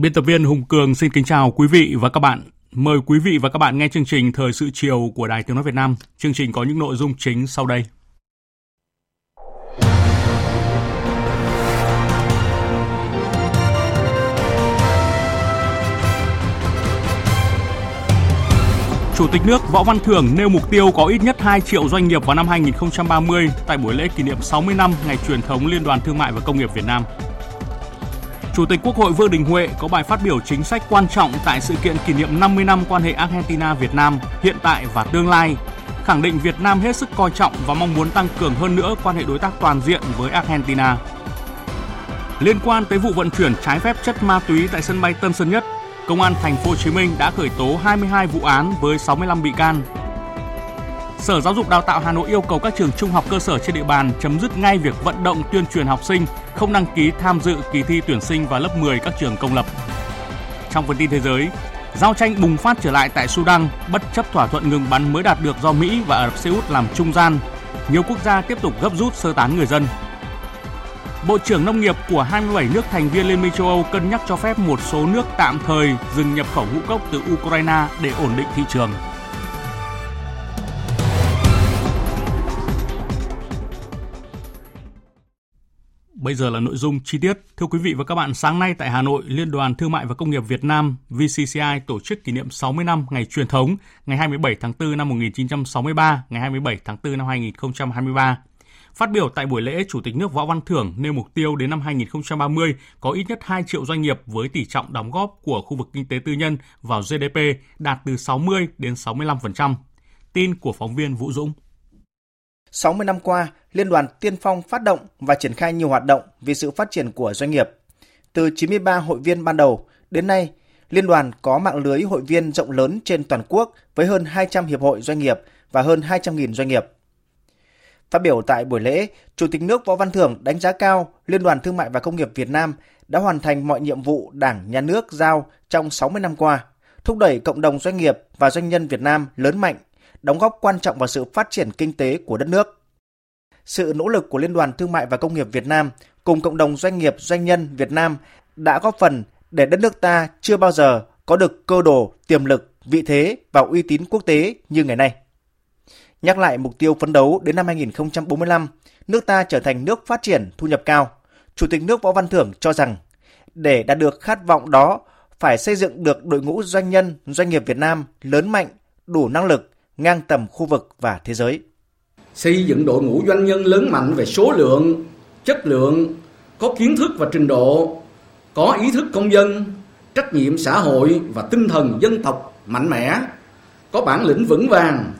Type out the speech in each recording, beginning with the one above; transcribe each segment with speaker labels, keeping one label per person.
Speaker 1: Biên tập viên Hùng Cường xin kính chào quý vị và các bạn. Mời quý vị và các bạn nghe chương trình Thời sự chiều của Đài Tiếng Nói Việt Nam. Chương trình có những nội dung chính sau đây. Chủ tịch nước Võ Văn Thưởng nêu mục tiêu có ít nhất 2 triệu doanh nghiệp vào năm 2030 tại buổi lễ kỷ niệm 60 năm ngày truyền thống Liên đoàn Thương mại và Công nghiệp Việt Nam. Chủ tịch Quốc hội Vương Đình Huệ có bài phát biểu chính sách quan trọng tại sự kiện kỷ niệm 50 năm quan hệ Argentina-Việt Nam hiện tại và tương lai, khẳng định Việt Nam hết sức coi trọng và mong muốn tăng cường hơn nữa quan hệ đối tác toàn diện với Argentina. Liên quan tới vụ vận chuyển trái phép chất ma túy tại sân bay Tân Sơn Nhất, Công an thành phố Hồ Chí Minh đã khởi tố 22 vụ án với 65 bị can. Sở Giáo dục Đào tạo Hà Nội yêu cầu các trường trung học cơ sở trên địa bàn chấm dứt ngay việc vận động tuyên truyền học sinh không đăng ký tham dự kỳ thi tuyển sinh vào lớp 10 các trường công lập. Trong phần tin thế giới, giao tranh bùng phát trở lại tại Sudan bất chấp thỏa thuận ngừng bắn mới đạt được do Mỹ và Ả Rập Xê Út làm trung gian. Nhiều quốc gia tiếp tục gấp rút sơ tán người dân. Bộ trưởng Nông nghiệp của 27 nước thành viên Liên minh châu Âu cân nhắc cho phép một số nước tạm thời dừng nhập khẩu ngũ cốc từ Ukraine để ổn định thị trường. Bây giờ là nội dung chi tiết. Thưa quý vị và các bạn, sáng nay tại Hà Nội, Liên đoàn Thương mại và Công nghiệp Việt Nam VCCI tổ chức kỷ niệm 60 năm ngày truyền thống ngày 27 tháng 4 năm 1963, ngày 27 tháng 4 năm 2023. Phát biểu tại buổi lễ, Chủ tịch nước Võ Văn Thưởng nêu mục tiêu đến năm 2030 có ít nhất 2 triệu doanh nghiệp với tỷ trọng đóng góp của khu vực kinh tế tư nhân vào GDP đạt từ 60 đến 65%. Tin của phóng viên Vũ Dũng.
Speaker 2: 60 năm qua, Liên đoàn tiên phong phát động và triển khai nhiều hoạt động vì sự phát triển của doanh nghiệp. Từ 93 hội viên ban đầu, đến nay, Liên đoàn có mạng lưới hội viên rộng lớn trên toàn quốc với hơn 200 hiệp hội doanh nghiệp và hơn 200.000 doanh nghiệp. Phát biểu tại buổi lễ, Chủ tịch nước Võ Văn Thưởng đánh giá cao Liên đoàn Thương mại và Công nghiệp Việt Nam đã hoàn thành mọi nhiệm vụ Đảng, Nhà nước giao trong 60 năm qua, thúc đẩy cộng đồng doanh nghiệp và doanh nhân Việt Nam lớn mạnh, đóng góp quan trọng vào sự phát triển kinh tế của đất nước. Sự nỗ lực của Liên đoàn Thương mại và Công nghiệp Việt Nam cùng cộng đồng doanh nghiệp doanh nhân Việt Nam đã góp phần để đất nước ta chưa bao giờ có được cơ đồ, tiềm lực, vị thế và uy tín quốc tế như ngày nay. Nhắc lại mục tiêu phấn đấu đến năm 2045, nước ta trở thành nước phát triển thu nhập cao. Chủ tịch nước Võ Văn Thưởng cho rằng, để đạt được khát vọng đó, phải xây dựng được đội ngũ doanh nhân, doanh nghiệp Việt Nam lớn mạnh, đủ năng lực, ngang tầm khu vực và thế giới.
Speaker 3: Xây dựng đội ngũ doanh nhân lớn mạnh về số lượng, chất lượng, có kiến thức và trình độ, có ý thức công dân, trách nhiệm xã hội và tinh thần dân tộc mạnh mẽ, có bản lĩnh vững vàng,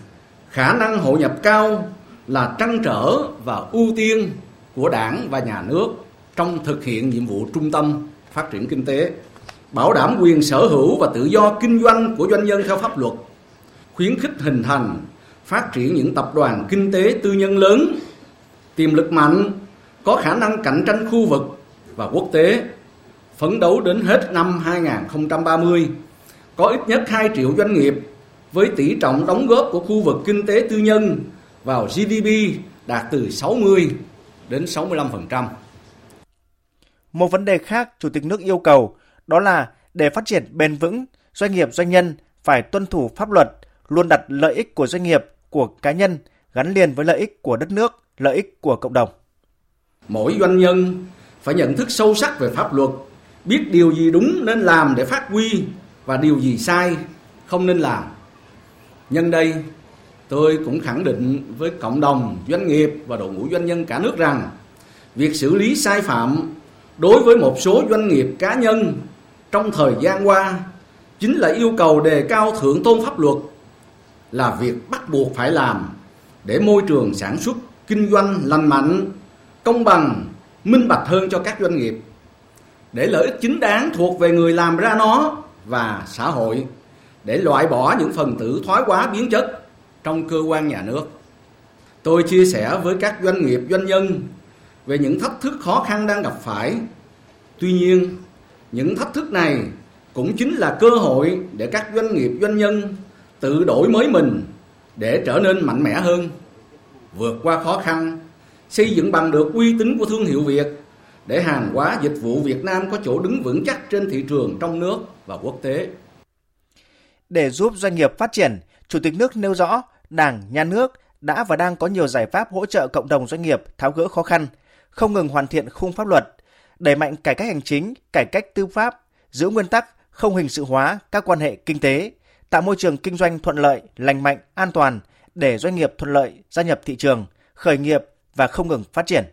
Speaker 3: khả năng hội nhập cao là trăn trở và ưu tiên của đảng và nhà nước trong thực hiện nhiệm vụ trung tâm phát triển kinh tế bảo đảm quyền sở hữu và tự do kinh doanh của doanh nhân theo pháp luật khuyến khích hình thành phát triển những tập đoàn kinh tế tư nhân lớn tiềm lực mạnh có khả năng cạnh tranh khu vực và quốc tế phấn đấu đến hết năm 2030 có ít nhất 2 triệu doanh nghiệp với tỷ trọng đóng góp của khu vực kinh tế tư nhân vào GDP đạt từ 60 đến 65%.
Speaker 2: Một vấn đề khác Chủ tịch nước yêu cầu đó là để phát triển bền vững, doanh nghiệp doanh nhân phải tuân thủ pháp luật, luôn đặt lợi ích của doanh nghiệp, của cá nhân gắn liền với lợi ích của đất nước, lợi ích của cộng đồng.
Speaker 3: Mỗi doanh nhân phải nhận thức sâu sắc về pháp luật, biết điều gì đúng nên làm để phát huy và điều gì sai không nên làm. Nhân đây, tôi cũng khẳng định với cộng đồng, doanh nghiệp và đội ngũ doanh nhân cả nước rằng việc xử lý sai phạm đối với một số doanh nghiệp cá nhân trong thời gian qua chính là yêu cầu đề cao thượng tôn pháp luật là việc bắt buộc phải làm để môi trường sản xuất kinh doanh lành mạnh công bằng minh bạch hơn cho các doanh nghiệp để lợi ích chính đáng thuộc về người làm ra nó và xã hội để loại bỏ những phần tử thoái hóa biến chất trong cơ quan nhà nước. Tôi chia sẻ với các doanh nghiệp doanh nhân về những thách thức khó khăn đang gặp phải. Tuy nhiên, những thách thức này cũng chính là cơ hội để các doanh nghiệp doanh nhân tự đổi mới mình để trở nên mạnh mẽ hơn, vượt qua khó khăn, xây dựng bằng được uy tín của thương hiệu Việt để hàng hóa dịch vụ Việt Nam có chỗ đứng vững chắc trên thị trường trong nước và quốc tế.
Speaker 2: Để giúp doanh nghiệp phát triển, Chủ tịch nước nêu rõ Đảng, Nhà nước đã và đang có nhiều giải pháp hỗ trợ cộng đồng doanh nghiệp tháo gỡ khó khăn, không ngừng hoàn thiện khung pháp luật, đẩy mạnh cải cách hành chính, cải cách tư pháp, giữ nguyên tắc không hình sự hóa các quan hệ kinh tế, tạo môi trường kinh doanh thuận lợi, lành mạnh, an toàn để doanh nghiệp thuận lợi gia nhập thị trường, khởi nghiệp và không ngừng phát triển.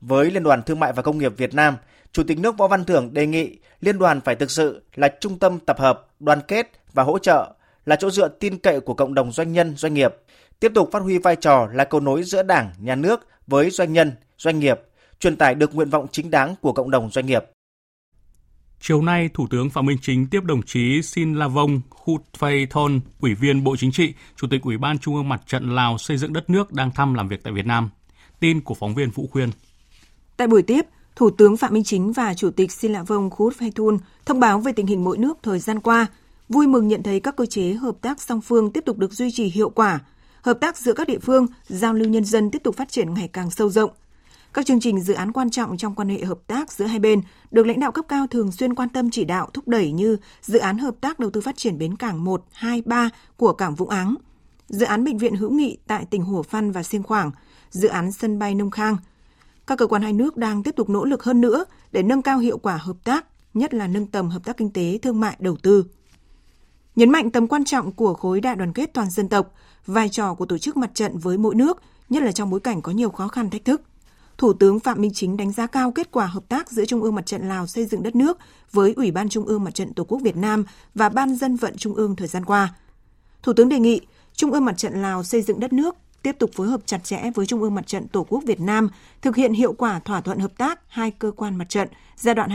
Speaker 2: Với Liên đoàn Thương mại và Công nghiệp Việt Nam, Chủ tịch nước Võ Văn Thưởng đề nghị liên đoàn phải thực sự là trung tâm tập hợp, đoàn kết và hỗ trợ, là chỗ dựa tin cậy của cộng đồng doanh nhân, doanh nghiệp, tiếp tục phát huy vai trò là cầu nối giữa Đảng, Nhà nước với doanh nhân, doanh nghiệp, truyền tải được nguyện vọng chính đáng của cộng đồng doanh nghiệp.
Speaker 1: Chiều nay, Thủ tướng Phạm Minh Chính tiếp đồng chí Sin Lavong Khut Thon, Ủy viên Bộ Chính trị, Chủ tịch Ủy ban Trung ương Mặt trận Lào xây dựng đất nước đang thăm làm việc tại Việt Nam. Tin của phóng viên Vũ Khuyên.
Speaker 4: Tại buổi tiếp, Thủ tướng Phạm Minh Chính và Chủ tịch Sin Lavong Khut Phây thông báo về tình hình mỗi nước thời gian qua, vui mừng nhận thấy các cơ chế hợp tác song phương tiếp tục được duy trì hiệu quả, hợp tác giữa các địa phương, giao lưu nhân dân tiếp tục phát triển ngày càng sâu rộng. Các chương trình dự án quan trọng trong quan hệ hợp tác giữa hai bên được lãnh đạo cấp cao thường xuyên quan tâm chỉ đạo thúc đẩy như dự án hợp tác đầu tư phát triển bến cảng 1, 2, 3 của cảng Vũng Áng, dự án bệnh viện hữu nghị tại tỉnh Hủa Phan và Siêng Khoảng, dự án sân bay Nông Khang. Các cơ quan hai nước đang tiếp tục nỗ lực hơn nữa để nâng cao hiệu quả hợp tác, nhất là nâng tầm hợp tác kinh tế, thương mại, đầu tư. Nhấn mạnh tầm quan trọng của khối đại đoàn kết toàn dân tộc, vai trò của tổ chức mặt trận với mỗi nước, nhất là trong bối cảnh có nhiều khó khăn thách thức. Thủ tướng Phạm Minh Chính đánh giá cao kết quả hợp tác giữa Trung ương Mặt trận Lào xây dựng đất nước với Ủy ban Trung ương Mặt trận Tổ quốc Việt Nam và Ban dân vận Trung ương thời gian qua. Thủ tướng đề nghị Trung ương Mặt trận Lào xây dựng đất nước tiếp tục phối hợp chặt chẽ với Trung ương Mặt trận Tổ quốc Việt Nam thực hiện hiệu quả thỏa thuận hợp tác hai cơ quan mặt trận giai đoạn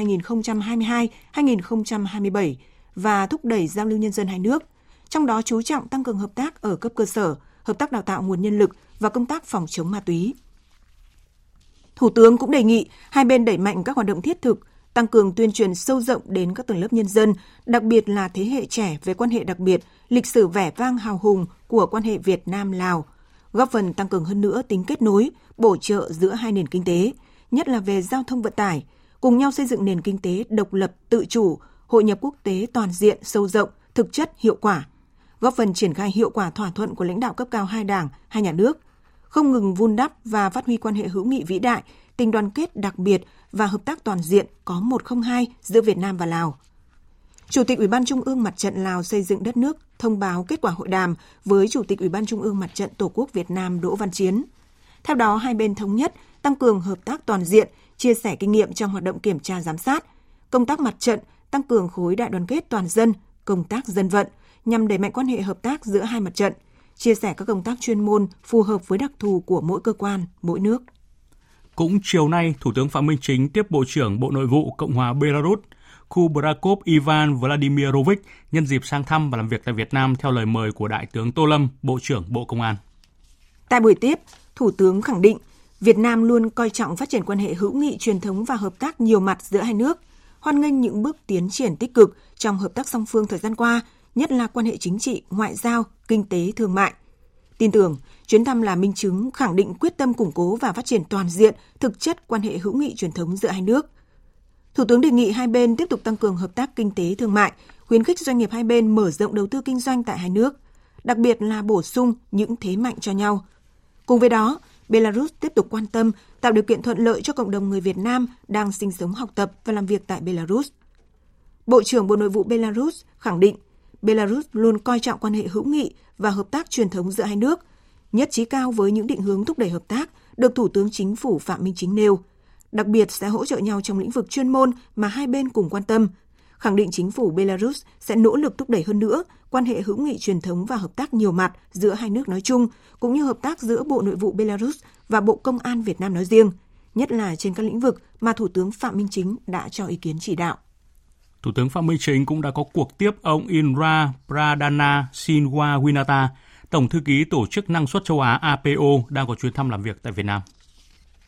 Speaker 4: 2022-2027 và thúc đẩy giao lưu nhân dân hai nước, trong đó chú trọng tăng cường hợp tác ở cấp cơ sở, hợp tác đào tạo nguồn nhân lực và công tác phòng chống ma túy. Thủ tướng cũng đề nghị hai bên đẩy mạnh các hoạt động thiết thực, tăng cường tuyên truyền sâu rộng đến các tầng lớp nhân dân, đặc biệt là thế hệ trẻ về quan hệ đặc biệt, lịch sử vẻ vang hào hùng của quan hệ Việt Nam-Lào, góp phần tăng cường hơn nữa tính kết nối, bổ trợ giữa hai nền kinh tế, nhất là về giao thông vận tải, cùng nhau xây dựng nền kinh tế độc lập, tự chủ, hội nhập quốc tế toàn diện, sâu rộng, thực chất, hiệu quả, góp phần triển khai hiệu quả thỏa thuận của lãnh đạo cấp cao hai đảng, hai nhà nước, không ngừng vun đắp và phát huy quan hệ hữu nghị vĩ đại, tình đoàn kết đặc biệt và hợp tác toàn diện có 102 giữa Việt Nam và Lào. Chủ tịch Ủy ban Trung ương Mặt trận Lào xây dựng đất nước thông báo kết quả hội đàm với Chủ tịch Ủy ban Trung ương Mặt trận Tổ quốc Việt Nam Đỗ Văn Chiến. Theo đó, hai bên thống nhất tăng cường hợp tác toàn diện, chia sẻ kinh nghiệm trong hoạt động kiểm tra giám sát, công tác mặt trận, tăng cường khối đại đoàn kết toàn dân, công tác dân vận nhằm đẩy mạnh quan hệ hợp tác giữa hai mặt trận, chia sẻ các công tác chuyên môn phù hợp với đặc thù của mỗi cơ quan, mỗi nước.
Speaker 1: Cũng chiều nay, Thủ tướng Phạm Minh Chính tiếp Bộ trưởng Bộ Nội vụ Cộng hòa Belarus Kubrakov Ivan Vladimirovich nhân dịp sang thăm và làm việc tại Việt Nam theo lời mời của Đại tướng Tô Lâm, Bộ trưởng Bộ Công an.
Speaker 4: Tại buổi tiếp, Thủ tướng khẳng định Việt Nam luôn coi trọng phát triển quan hệ hữu nghị truyền thống và hợp tác nhiều mặt giữa hai nước, hoan nghênh những bước tiến triển tích cực trong hợp tác song phương thời gian qua, nhất là quan hệ chính trị, ngoại giao, kinh tế, thương mại. Tin tưởng, chuyến thăm là minh chứng khẳng định quyết tâm củng cố và phát triển toàn diện thực chất quan hệ hữu nghị truyền thống giữa hai nước. Thủ tướng đề nghị hai bên tiếp tục tăng cường hợp tác kinh tế thương mại, khuyến khích doanh nghiệp hai bên mở rộng đầu tư kinh doanh tại hai nước, đặc biệt là bổ sung những thế mạnh cho nhau. Cùng với đó, Belarus tiếp tục quan tâm tạo điều kiện thuận lợi cho cộng đồng người Việt Nam đang sinh sống học tập và làm việc tại Belarus. Bộ trưởng Bộ Nội vụ Belarus khẳng định Belarus luôn coi trọng quan hệ hữu nghị và hợp tác truyền thống giữa hai nước, nhất trí cao với những định hướng thúc đẩy hợp tác, được Thủ tướng Chính phủ Phạm Minh Chính nêu. Đặc biệt sẽ hỗ trợ nhau trong lĩnh vực chuyên môn mà hai bên cùng quan tâm, khẳng định chính phủ Belarus sẽ nỗ lực thúc đẩy hơn nữa quan hệ hữu nghị truyền thống và hợp tác nhiều mặt giữa hai nước nói chung, cũng như hợp tác giữa Bộ Nội vụ Belarus và Bộ Công an Việt Nam nói riêng, nhất là trên các lĩnh vực mà Thủ tướng Phạm Minh Chính đã cho ý kiến chỉ đạo.
Speaker 1: Thủ tướng Phạm Minh Chính cũng đã có cuộc tiếp ông Indra Pradana Sinwa Winata, Tổng thư ký Tổ chức Năng suất châu Á APO đang có chuyến thăm làm việc tại Việt Nam.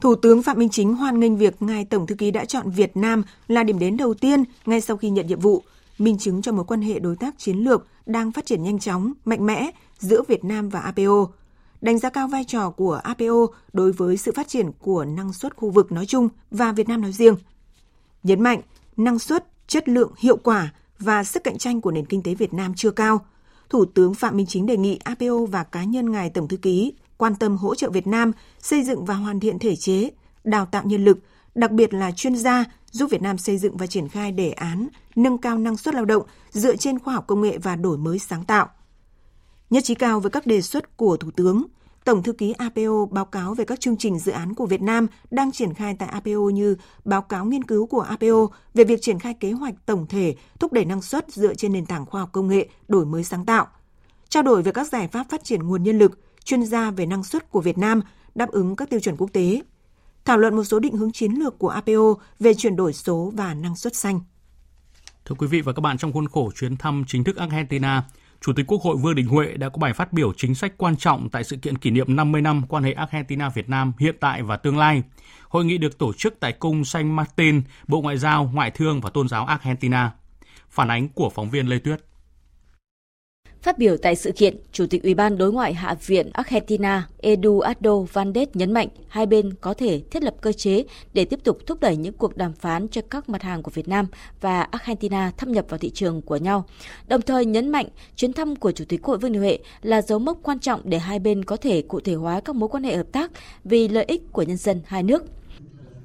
Speaker 4: Thủ tướng Phạm Minh Chính hoan nghênh việc ngài Tổng thư ký đã chọn Việt Nam là điểm đến đầu tiên ngay sau khi nhận nhiệm vụ, minh chứng cho mối quan hệ đối tác chiến lược đang phát triển nhanh chóng, mạnh mẽ giữa Việt Nam và APO. Đánh giá cao vai trò của APO đối với sự phát triển của năng suất khu vực nói chung và Việt Nam nói riêng. Nhấn mạnh, năng suất, chất lượng, hiệu quả và sức cạnh tranh của nền kinh tế Việt Nam chưa cao. Thủ tướng Phạm Minh Chính đề nghị APO và cá nhân ngài Tổng thư ký quan tâm hỗ trợ Việt Nam xây dựng và hoàn thiện thể chế, đào tạo nhân lực, đặc biệt là chuyên gia giúp Việt Nam xây dựng và triển khai đề án nâng cao năng suất lao động dựa trên khoa học công nghệ và đổi mới sáng tạo. Nhất trí cao với các đề xuất của Thủ tướng, Tổng thư ký APO báo cáo về các chương trình dự án của Việt Nam đang triển khai tại APO như báo cáo nghiên cứu của APO về việc triển khai kế hoạch tổng thể thúc đẩy năng suất dựa trên nền tảng khoa học công nghệ, đổi mới sáng tạo, trao đổi về các giải pháp phát triển nguồn nhân lực, chuyên gia về năng suất của Việt Nam đáp ứng các tiêu chuẩn quốc tế, thảo luận một số định hướng chiến lược của APO về chuyển đổi số và năng suất xanh.
Speaker 1: Thưa quý vị và các bạn, trong khuôn khổ chuyến thăm chính thức Argentina, Chủ tịch Quốc hội Vương Đình Huệ đã có bài phát biểu chính sách quan trọng tại sự kiện kỷ niệm 50 năm quan hệ Argentina-Việt Nam hiện tại và tương lai. Hội nghị được tổ chức tại Cung San Martin, Bộ Ngoại giao, Ngoại thương và Tôn giáo Argentina. Phản ánh của phóng viên Lê Tuyết.
Speaker 5: Phát biểu tại sự kiện, Chủ tịch Ủy ban Đối ngoại Hạ viện Argentina Eduardo Vandes nhấn mạnh hai bên có thể thiết lập cơ chế để tiếp tục thúc đẩy những cuộc đàm phán cho các mặt hàng của Việt Nam và Argentina thâm nhập vào thị trường của nhau. Đồng thời nhấn mạnh chuyến thăm của Chủ tịch Quốc hội Vương Đình Huệ là dấu mốc quan trọng để hai bên có thể cụ thể hóa các mối quan hệ hợp tác vì lợi ích của nhân dân hai nước.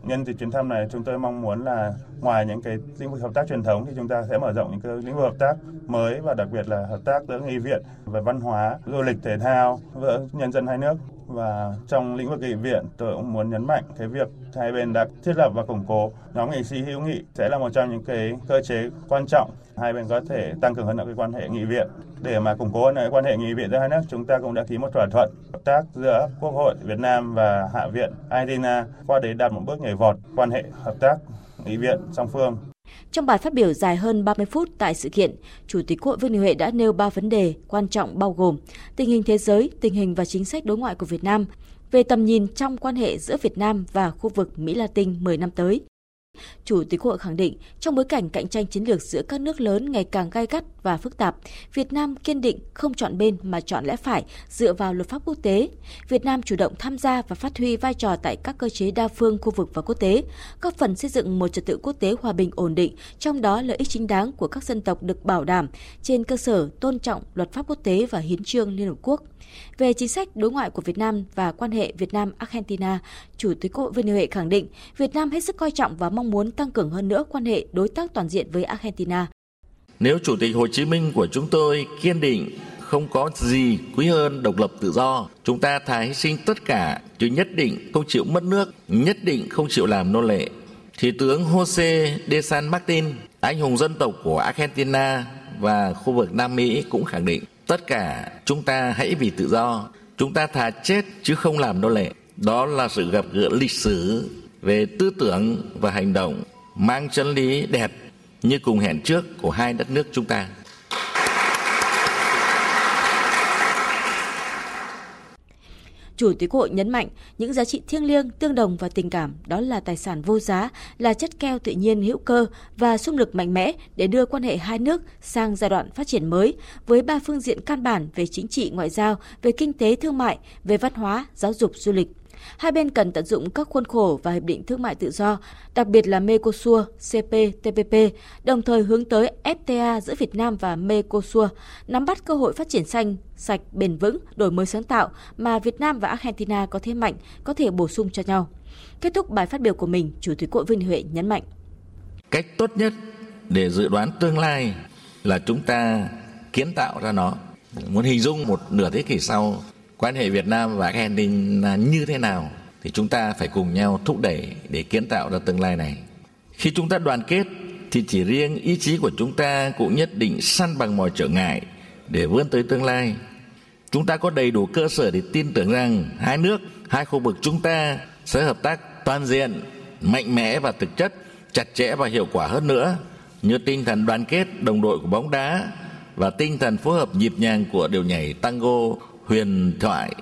Speaker 6: Nhân dịp chuyến thăm này, chúng tôi mong muốn là ngoài những cái lĩnh vực hợp tác truyền thống thì chúng ta sẽ mở rộng những cái lĩnh vực hợp tác mới và đặc biệt là hợp tác giữa nghị viện về văn hóa, du lịch, thể thao giữa nhân dân hai nước. Và trong lĩnh vực nghị viện, tôi cũng muốn nhấn mạnh cái việc hai bên đã thiết lập và củng cố nhóm nghị sĩ hữu nghị sẽ là một trong những cái cơ chế quan trọng. Hai bên có thể tăng cường hơn nữa cái quan hệ nghị viện. Để mà củng cố hơn nữa quan hệ nghị viện giữa hai nước chúng ta cũng đã ký một thỏa thuận hợp tác giữa Quốc hội Việt Nam và Hạ viện Argentina qua đấy đạt một bước nhảy vọt quan hệ hợp tác nghị viện song phương
Speaker 5: trong bài phát biểu dài hơn 30 phút tại sự kiện, Chủ tịch Quốc hội Vương Đình Huệ đã nêu ba vấn đề quan trọng bao gồm tình hình thế giới, tình hình và chính sách đối ngoại của Việt Nam, về tầm nhìn trong quan hệ giữa Việt Nam và khu vực Mỹ Latin 10 năm tới, Chủ tịch Quốc hội khẳng định, trong bối cảnh cạnh tranh chiến lược giữa các nước lớn ngày càng gai gắt và phức tạp, Việt Nam kiên định không chọn bên mà chọn lẽ phải dựa vào luật pháp quốc tế. Việt Nam chủ động tham gia và phát huy vai trò tại các cơ chế đa phương khu vực và quốc tế, góp phần xây dựng một trật tự quốc tế hòa bình ổn định, trong đó lợi ích chính đáng của các dân tộc được bảo đảm trên cơ sở tôn trọng luật pháp quốc tế và hiến trương Liên Hợp Quốc. Về chính sách đối ngoại của Việt Nam và quan hệ Việt Nam-Argentina, Chủ tịch Quốc hội Vương Đình Huệ khẳng định Việt Nam hết sức coi trọng và mong muốn tăng cường hơn nữa quan hệ đối tác toàn diện với Argentina.
Speaker 7: Nếu Chủ tịch Hồ Chí Minh của chúng tôi kiên định không có gì quý hơn độc lập tự do, chúng ta thà hy sinh tất cả chứ nhất định không chịu mất nước, nhất định không chịu làm nô lệ. Thủ tướng Jose de San Martin, anh hùng dân tộc của Argentina và khu vực Nam Mỹ cũng khẳng định tất cả chúng ta hãy vì tự do, chúng ta thà chết chứ không làm nô lệ. Đó là sự gặp gỡ lịch sử về tư tưởng và hành động mang chân lý đẹp như cùng hẹn trước của hai đất nước chúng ta.
Speaker 5: Chủ tịch Quốc hội nhấn mạnh những giá trị thiêng liêng, tương đồng và tình cảm đó là tài sản vô giá, là chất keo tự nhiên hữu cơ và xung lực mạnh mẽ để đưa quan hệ hai nước sang giai đoạn phát triển mới với ba phương diện căn bản về chính trị, ngoại giao, về kinh tế, thương mại, về văn hóa, giáo dục, du lịch. Hai bên cần tận dụng các khuôn khổ và hiệp định thương mại tự do, đặc biệt là Mercosur, CPTPP, đồng thời hướng tới FTA giữa Việt Nam và Mercosur, nắm bắt cơ hội phát triển xanh, sạch, bền vững, đổi mới sáng tạo mà Việt Nam và Argentina có thế mạnh, có thể bổ sung cho nhau. Kết thúc bài phát biểu của mình, Chủ tịch Quốc Vương Huệ nhấn mạnh.
Speaker 7: Cách tốt nhất để dự đoán tương lai là chúng ta kiến tạo ra nó. Muốn hình dung một nửa thế kỷ sau quan hệ Việt Nam và Argentina như thế nào thì chúng ta phải cùng nhau thúc đẩy để kiến tạo ra tương lai này. Khi chúng ta đoàn kết thì chỉ riêng ý chí của chúng ta cũng nhất định săn bằng mọi trở ngại để vươn tới tương lai. Chúng ta có đầy đủ cơ sở để tin tưởng rằng hai nước, hai khu vực chúng ta sẽ hợp tác toàn diện, mạnh mẽ và thực chất, chặt chẽ và hiệu quả hơn nữa như tinh thần đoàn kết đồng đội của bóng đá và tinh thần phối hợp nhịp nhàng của điều nhảy tango huyền thoại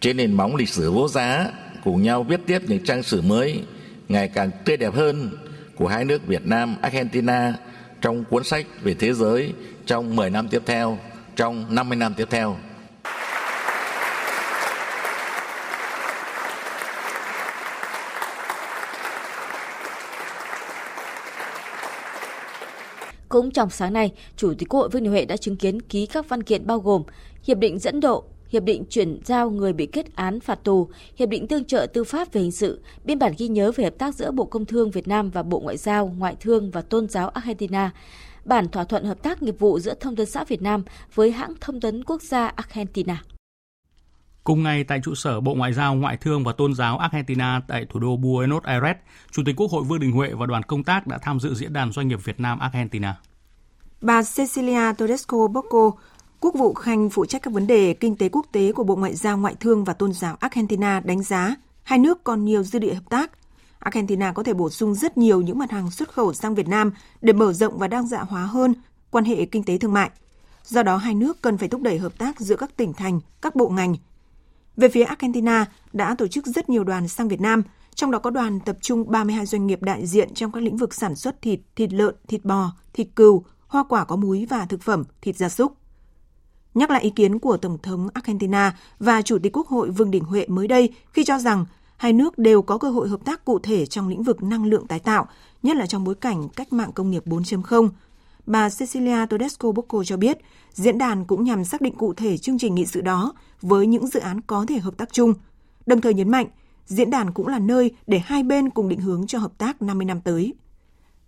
Speaker 7: trên nền móng lịch sử vô giá cùng nhau viết tiếp những trang sử mới ngày càng tươi đẹp hơn của hai nước Việt Nam, Argentina trong cuốn sách về thế giới trong 10 năm tiếp theo, trong 50 năm tiếp theo.
Speaker 5: Cũng trong sáng nay, Chủ tịch Quốc hội Vương Đình Huệ đã chứng kiến ký các văn kiện bao gồm Hiệp định dẫn độ, Hiệp định chuyển giao người bị kết án phạt tù, Hiệp định tương trợ tư pháp về hình sự, biên bản ghi nhớ về hợp tác giữa Bộ Công Thương Việt Nam và Bộ Ngoại giao, Ngoại thương và Tôn giáo Argentina, bản thỏa thuận hợp tác nghiệp vụ giữa Thông tấn xã Việt Nam với hãng thông tấn quốc gia Argentina.
Speaker 1: Cùng ngày tại trụ sở Bộ Ngoại giao, Ngoại thương và Tôn giáo Argentina tại thủ đô Buenos Aires, Chủ tịch Quốc hội Vương Đình Huệ và đoàn công tác đã tham dự diễn đàn doanh nghiệp Việt Nam Argentina.
Speaker 4: Bà Cecilia Todesco Bocco, Quốc vụ Khanh phụ trách các vấn đề kinh tế quốc tế của Bộ Ngoại giao Ngoại thương và Tôn giáo Argentina đánh giá hai nước còn nhiều dư địa hợp tác. Argentina có thể bổ sung rất nhiều những mặt hàng xuất khẩu sang Việt Nam để mở rộng và đa dạng hóa hơn quan hệ kinh tế thương mại. Do đó, hai nước cần phải thúc đẩy hợp tác giữa các tỉnh thành, các bộ ngành. Về phía Argentina, đã tổ chức rất nhiều đoàn sang Việt Nam, trong đó có đoàn tập trung 32 doanh nghiệp đại diện trong các lĩnh vực sản xuất thịt, thịt lợn, thịt bò, thịt cừu, hoa quả có múi và thực phẩm, thịt gia súc. Nhắc lại ý kiến của Tổng thống Argentina và Chủ tịch Quốc hội Vương Đình Huệ mới đây khi cho rằng hai nước đều có cơ hội hợp tác cụ thể trong lĩnh vực năng lượng tái tạo, nhất là trong bối cảnh cách mạng công nghiệp 4.0. Bà Cecilia Todesco Bocco cho biết, diễn đàn cũng nhằm xác định cụ thể chương trình nghị sự đó với những dự án có thể hợp tác chung. Đồng thời nhấn mạnh, diễn đàn cũng là nơi để hai bên cùng định hướng cho hợp tác 50 năm tới.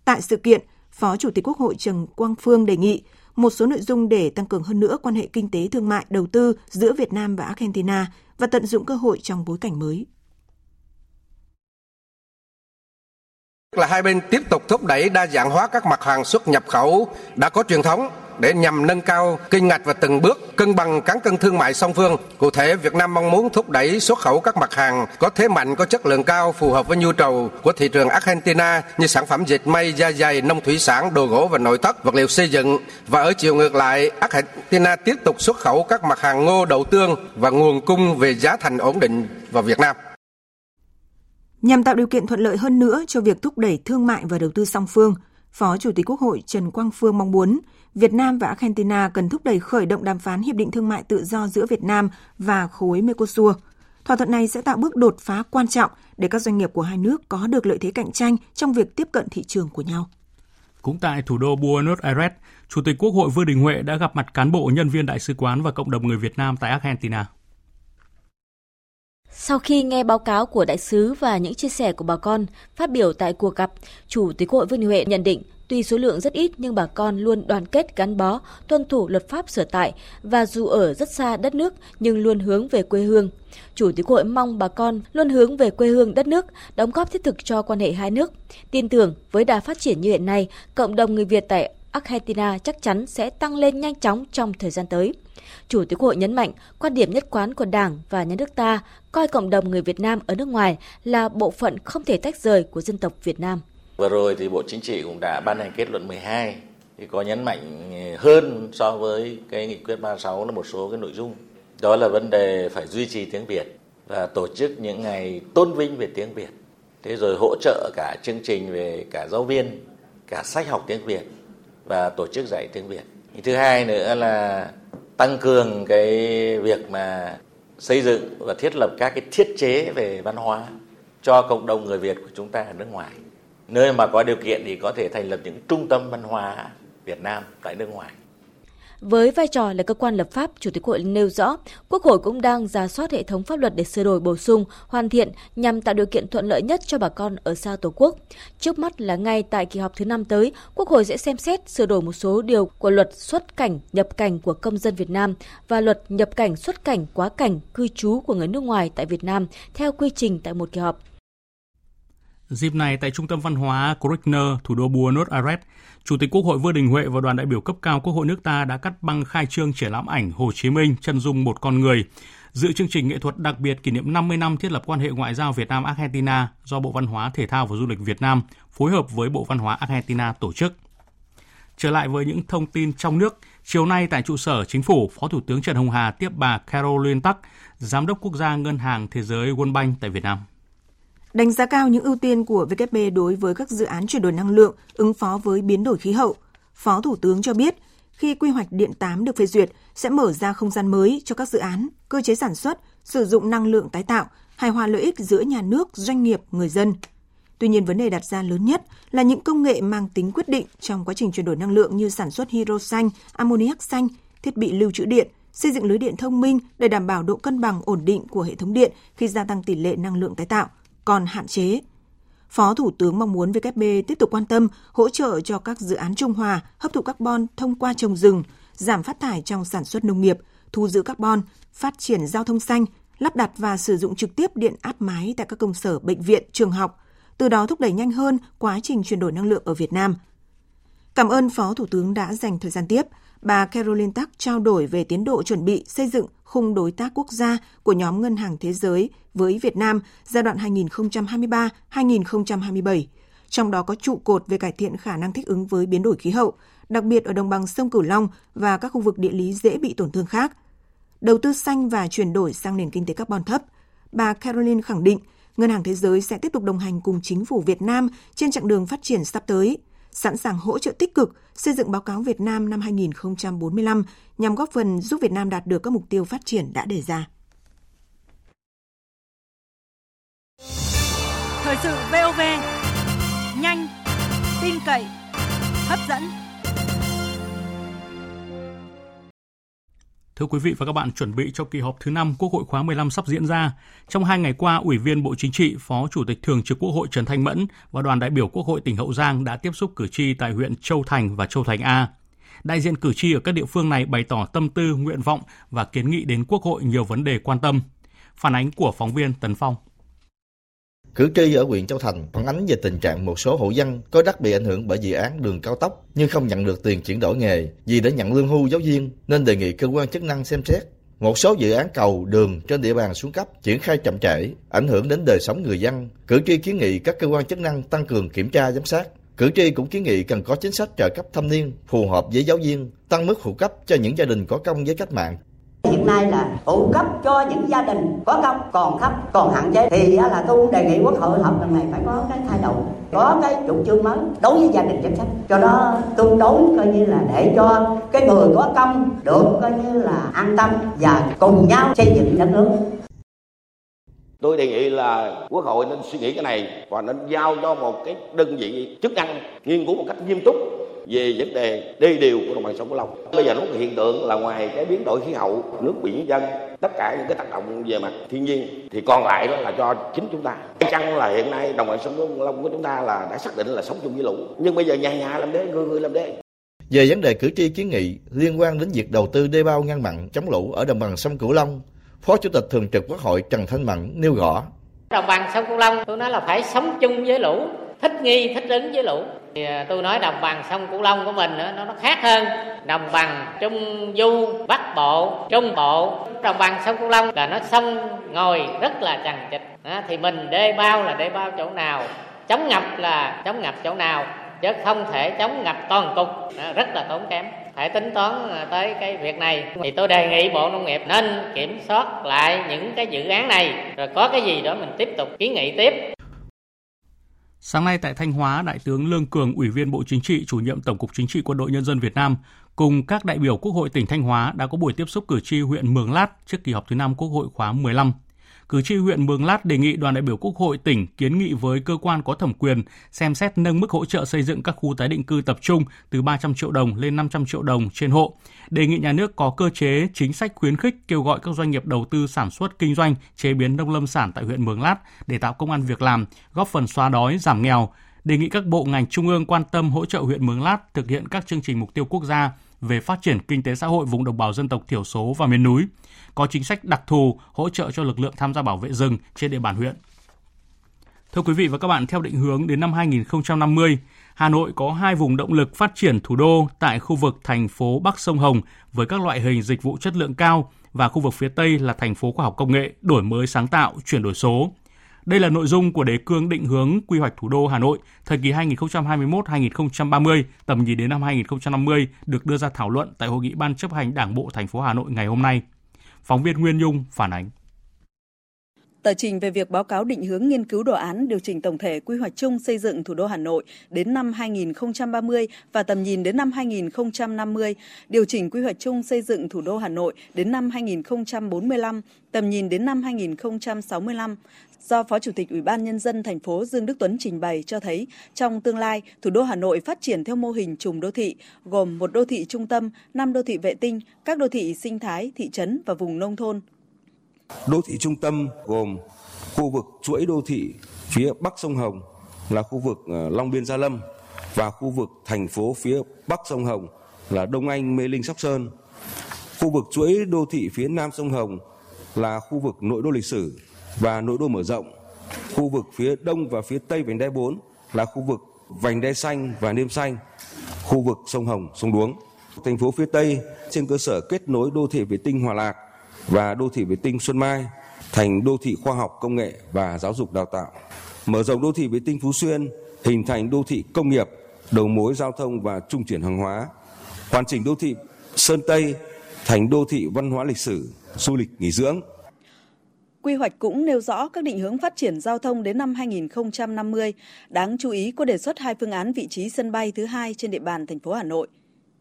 Speaker 4: Tại sự kiện, Phó Chủ tịch Quốc hội Trần Quang Phương đề nghị một số nội dung để tăng cường hơn nữa quan hệ kinh tế thương mại, đầu tư giữa Việt Nam và Argentina và tận dụng cơ hội trong bối cảnh mới.
Speaker 8: là hai bên tiếp tục thúc đẩy đa dạng hóa các mặt hàng xuất nhập khẩu đã có truyền thống để nhằm nâng cao kinh ngạch và từng bước cân bằng cán cân thương mại song phương. Cụ thể, Việt Nam mong muốn thúc đẩy xuất khẩu các mặt hàng có thế mạnh, có chất lượng cao, phù hợp với nhu cầu của thị trường Argentina như sản phẩm dệt may, da dày, nông thủy sản, đồ gỗ và nội thất, vật liệu xây dựng. Và ở chiều ngược lại, Argentina tiếp tục xuất khẩu các mặt hàng ngô, đậu tương và nguồn cung về giá thành ổn định vào Việt Nam.
Speaker 4: Nhằm tạo điều kiện thuận lợi hơn nữa cho việc thúc đẩy thương mại và đầu tư song phương, Phó Chủ tịch Quốc hội Trần Quang Phương mong muốn Việt Nam và Argentina cần thúc đẩy khởi động đàm phán hiệp định thương mại tự do giữa Việt Nam và khối Mercosur. Thỏa thuận này sẽ tạo bước đột phá quan trọng để các doanh nghiệp của hai nước có được lợi thế cạnh tranh trong việc tiếp cận thị trường của nhau.
Speaker 1: Cũng tại thủ đô Buenos Aires, Chủ tịch Quốc hội Vương Đình Huệ đã gặp mặt cán bộ nhân viên đại sứ quán và cộng đồng người Việt Nam tại Argentina.
Speaker 5: Sau khi nghe báo cáo của đại sứ và những chia sẻ của bà con phát biểu tại cuộc gặp, Chủ tịch Quốc hội Vương Đình Huệ nhận định tuy số lượng rất ít nhưng bà con luôn đoàn kết gắn bó, tuân thủ luật pháp sở tại và dù ở rất xa đất nước nhưng luôn hướng về quê hương. Chủ tịch hội mong bà con luôn hướng về quê hương đất nước, đóng góp thiết thực cho quan hệ hai nước. Tin tưởng với đà phát triển như hiện nay, cộng đồng người Việt tại Argentina chắc chắn sẽ tăng lên nhanh chóng trong thời gian tới. Chủ tịch hội nhấn mạnh quan điểm nhất quán của Đảng và nhà nước ta coi cộng đồng người Việt Nam ở nước ngoài là bộ phận không thể tách rời của dân tộc Việt Nam.
Speaker 7: Vừa rồi thì Bộ Chính trị cũng đã ban hành kết luận 12 thì có nhấn mạnh hơn so với cái nghị quyết 36 là một số cái nội dung. Đó là vấn đề phải duy trì tiếng Việt và tổ chức những ngày tôn vinh về tiếng Việt. Thế rồi hỗ trợ cả chương trình về cả giáo viên, cả sách học tiếng Việt và tổ chức dạy tiếng Việt. Thứ hai nữa là tăng cường cái việc mà xây dựng và thiết lập các cái thiết chế về văn hóa cho cộng đồng người Việt của chúng ta ở nước ngoài. Nơi mà có điều kiện thì có thể thành lập những trung tâm văn hóa Việt Nam tại nước ngoài.
Speaker 5: Với vai trò là cơ quan lập pháp, Chủ tịch Quốc hội nêu rõ, Quốc hội cũng đang ra soát hệ thống pháp luật để sửa đổi bổ sung, hoàn thiện nhằm tạo điều kiện thuận lợi nhất cho bà con ở xa Tổ quốc. Trước mắt là ngay tại kỳ họp thứ năm tới, Quốc hội sẽ xem xét sửa đổi một số điều của luật xuất cảnh, nhập cảnh của công dân Việt Nam và luật nhập cảnh, xuất cảnh, quá cảnh, cư trú của người nước ngoài tại Việt Nam theo quy trình tại một kỳ họp.
Speaker 1: Dịp này tại Trung tâm Văn hóa Kruckner, thủ đô Buenos Aires, Chủ tịch Quốc hội Vương Đình Huệ và đoàn đại biểu cấp cao Quốc hội nước ta đã cắt băng khai trương triển lãm ảnh Hồ Chí Minh chân dung một con người. Dự chương trình nghệ thuật đặc biệt kỷ niệm 50 năm thiết lập quan hệ ngoại giao Việt Nam Argentina do Bộ Văn hóa Thể thao và Du lịch Việt Nam phối hợp với Bộ Văn hóa Argentina tổ chức. Trở lại với những thông tin trong nước, chiều nay tại trụ sở chính phủ, Phó Thủ tướng Trần Hồng Hà tiếp bà Caroline Tắc, Giám đốc Quốc gia Ngân hàng Thế giới World Bank tại Việt Nam.
Speaker 4: Đánh giá cao những ưu tiên của WB đối với các dự án chuyển đổi năng lượng, ứng phó với biến đổi khí hậu. Phó Thủ tướng cho biết, khi quy hoạch điện 8 được phê duyệt, sẽ mở ra không gian mới cho các dự án, cơ chế sản xuất, sử dụng năng lượng tái tạo, hài hòa lợi ích giữa nhà nước, doanh nghiệp, người dân. Tuy nhiên, vấn đề đặt ra lớn nhất là những công nghệ mang tính quyết định trong quá trình chuyển đổi năng lượng như sản xuất hydro xanh, ammoniac xanh, thiết bị lưu trữ điện, xây dựng lưới điện thông minh để đảm bảo độ cân bằng ổn định của hệ thống điện khi gia tăng tỷ lệ năng lượng tái tạo – còn hạn chế. Phó Thủ tướng mong muốn WB tiếp tục quan tâm, hỗ trợ cho các dự án trung hòa, hấp thụ carbon thông qua trồng rừng, giảm phát thải trong sản xuất nông nghiệp, thu giữ carbon, phát triển giao thông xanh, lắp đặt và sử dụng trực tiếp điện áp mái tại các công sở, bệnh viện, trường học, từ đó thúc đẩy nhanh hơn quá trình chuyển đổi năng lượng ở Việt Nam. Cảm ơn Phó Thủ tướng đã dành thời gian tiếp. Bà Caroline Tắc trao đổi về tiến độ chuẩn bị xây dựng khung đối tác quốc gia của nhóm Ngân hàng Thế giới với Việt Nam giai đoạn 2023-2027, trong đó có trụ cột về cải thiện khả năng thích ứng với biến đổi khí hậu, đặc biệt ở đồng bằng sông Cửu Long và các khu vực địa lý dễ bị tổn thương khác. Đầu tư xanh và chuyển đổi sang nền kinh tế carbon thấp. Bà Caroline khẳng định Ngân hàng Thế giới sẽ tiếp tục đồng hành cùng chính phủ Việt Nam trên chặng đường phát triển sắp tới – sẵn sàng hỗ trợ tích cực xây dựng báo cáo Việt Nam năm 2045 nhằm góp phần giúp Việt Nam đạt được các mục tiêu phát triển đã đề ra.
Speaker 9: Thời sự VOV nhanh, tin cậy, hấp dẫn.
Speaker 1: Thưa quý vị và các bạn, chuẩn bị cho kỳ họp thứ 5 Quốc hội khóa 15 sắp diễn ra. Trong hai ngày qua, Ủy viên Bộ Chính trị, Phó Chủ tịch Thường trực Quốc hội Trần Thanh Mẫn và đoàn đại biểu Quốc hội tỉnh Hậu Giang đã tiếp xúc cử tri tại huyện Châu Thành và Châu Thành A. Đại diện cử tri ở các địa phương này bày tỏ tâm tư, nguyện vọng và kiến nghị đến Quốc hội nhiều vấn đề quan tâm. Phản ánh của phóng viên Tấn Phong.
Speaker 10: Cử tri ở huyện Châu Thành phản ánh về tình trạng một số hộ dân có đất bị ảnh hưởng bởi dự án đường cao tốc nhưng không nhận được tiền chuyển đổi nghề vì đã nhận lương hưu giáo viên nên đề nghị cơ quan chức năng xem xét. Một số dự án cầu, đường trên địa bàn xuống cấp, triển khai chậm trễ, ảnh hưởng đến đời sống người dân. Cử tri kiến nghị các cơ quan chức năng tăng cường kiểm tra giám sát. Cử tri cũng kiến nghị cần có chính sách trợ cấp thâm niên phù hợp với giáo viên, tăng mức phụ cấp cho những gia đình có công với cách mạng
Speaker 11: hiện nay là phụ cấp cho những gia đình có công, còn thấp, còn hạn chế. Thì là tôi đề nghị quốc hội họp lần này phải có cái thay đổi, có cái chủ trương mới đối với gia đình chính sách. Cho nó tương đối coi như là để cho cái người có công được coi như là an tâm và cùng nhau xây dựng đất nước.
Speaker 12: Tôi đề nghị là Quốc hội nên suy nghĩ cái này và nên giao cho một cái đơn vị chức năng nghiên cứu một cách nghiêm túc về vấn đề đê điều của đồng bằng sông Cửu Long. Bây giờ nó có hiện tượng là ngoài cái biến đổi khí hậu, nước biển dân, tất cả những cái tác động về mặt thiên nhiên thì còn lại đó là do chính chúng ta. Chăng là hiện nay đồng bằng sông Cửu Long của chúng ta là đã xác định là sống chung với lũ, nhưng bây giờ nhà nhà làm đê, người người làm đê.
Speaker 10: Về vấn đề cử tri kiến nghị liên quan đến việc đầu tư đê bao ngăn mặn chống lũ ở đồng bằng sông Cửu Long, Phó Chủ tịch Thường trực Quốc hội Trần Thanh Mẫn nêu rõ.
Speaker 13: Đồng bằng sông Cửu Long tôi nói là phải sống chung với lũ, thích nghi, thích ứng với lũ thì à, tôi nói đồng bằng sông cửu long của mình nó nó khác hơn. Đồng bằng trung du, bắc bộ, trung bộ. Đồng bằng sông cửu long là nó sông ngồi rất là chằng chịt. Thì mình đê bao là đê bao chỗ nào, chống ngập là chống ngập chỗ nào, chứ không thể chống ngập toàn cục. Rất là tốn kém. Phải tính toán à, tới cái việc này. Thì tôi đề nghị bộ nông nghiệp nên kiểm soát lại những cái dự án này, rồi có cái gì đó mình tiếp tục kiến nghị tiếp.
Speaker 1: Sáng nay tại Thanh Hóa, Đại tướng Lương Cường, Ủy viên Bộ Chính trị, chủ nhiệm Tổng cục Chính trị Quân đội Nhân dân Việt Nam, cùng các đại biểu Quốc hội tỉnh Thanh Hóa đã có buổi tiếp xúc cử tri huyện Mường Lát trước kỳ họp thứ 5 Quốc hội khóa 15 cử tri huyện Mường Lát đề nghị đoàn đại biểu Quốc hội tỉnh kiến nghị với cơ quan có thẩm quyền xem xét nâng mức hỗ trợ xây dựng các khu tái định cư tập trung từ 300 triệu đồng lên 500 triệu đồng trên hộ. Đề nghị nhà nước có cơ chế chính sách khuyến khích kêu gọi các doanh nghiệp đầu tư sản xuất kinh doanh, chế biến nông lâm sản tại huyện Mường Lát để tạo công an việc làm, góp phần xóa đói, giảm nghèo. Đề nghị các bộ ngành trung ương quan tâm hỗ trợ huyện Mường Lát thực hiện các chương trình mục tiêu quốc gia về phát triển kinh tế xã hội vùng đồng bào dân tộc thiểu số và miền núi, có chính sách đặc thù hỗ trợ cho lực lượng tham gia bảo vệ rừng trên địa bàn huyện. Thưa quý vị và các bạn, theo định hướng đến năm 2050, Hà Nội có hai vùng động lực phát triển thủ đô tại khu vực thành phố Bắc sông Hồng với các loại hình dịch vụ chất lượng cao và khu vực phía Tây là thành phố khoa học công nghệ, đổi mới sáng tạo, chuyển đổi số. Đây là nội dung của đề cương định hướng quy hoạch thủ đô Hà Nội thời kỳ 2021-2030, tầm nhìn đến năm 2050 được đưa ra thảo luận tại hội nghị Ban chấp hành Đảng bộ thành phố Hà Nội ngày hôm nay. Phóng viên Nguyên Nhung phản ánh.
Speaker 14: Tờ trình về việc báo cáo định hướng nghiên cứu đồ án điều chỉnh tổng thể quy hoạch chung xây dựng thủ đô Hà Nội đến năm 2030 và tầm nhìn đến năm 2050, điều chỉnh quy hoạch chung xây dựng thủ đô Hà Nội đến năm 2045, tầm nhìn đến năm 2065 do Phó Chủ tịch Ủy ban Nhân dân thành phố Dương Đức Tuấn trình bày cho thấy trong tương lai, thủ đô Hà Nội phát triển theo mô hình trùng đô thị, gồm một đô thị trung tâm, năm đô thị vệ tinh, các đô thị sinh thái, thị trấn và vùng nông thôn.
Speaker 15: Đô thị trung tâm gồm khu vực chuỗi đô thị phía bắc sông Hồng là khu vực ờ, Long Biên Gia Lâm và khu vực thành phố phía bắc sông Hồng là Đông Anh, Mê Linh, Sóc Sơn. Khu vực chuỗi đô thị phía nam sông Hồng là khu vực nội đô lịch sử và nội đô mở rộng. Khu vực phía đông và phía tây vành đai 4 là khu vực vành đai xanh và niêm xanh, khu vực sông Hồng, sông Đuống. Thành phố phía tây trên cơ sở kết nối đô thị vệ tinh Hòa Lạc và đô thị vệ tinh Xuân Mai thành đô thị khoa học công nghệ và giáo dục đào tạo. Mở rộng đô thị vệ tinh Phú Xuyên hình thành đô thị công nghiệp, đầu mối giao thông và trung chuyển hàng hóa. Hoàn chỉnh đô thị Sơn Tây thành đô thị văn hóa lịch sử, du lịch nghỉ dưỡng.
Speaker 14: Quy hoạch cũng nêu rõ các định hướng phát triển giao thông đến năm 2050. Đáng chú ý có đề xuất hai phương án vị trí sân bay thứ hai trên địa bàn thành phố Hà Nội.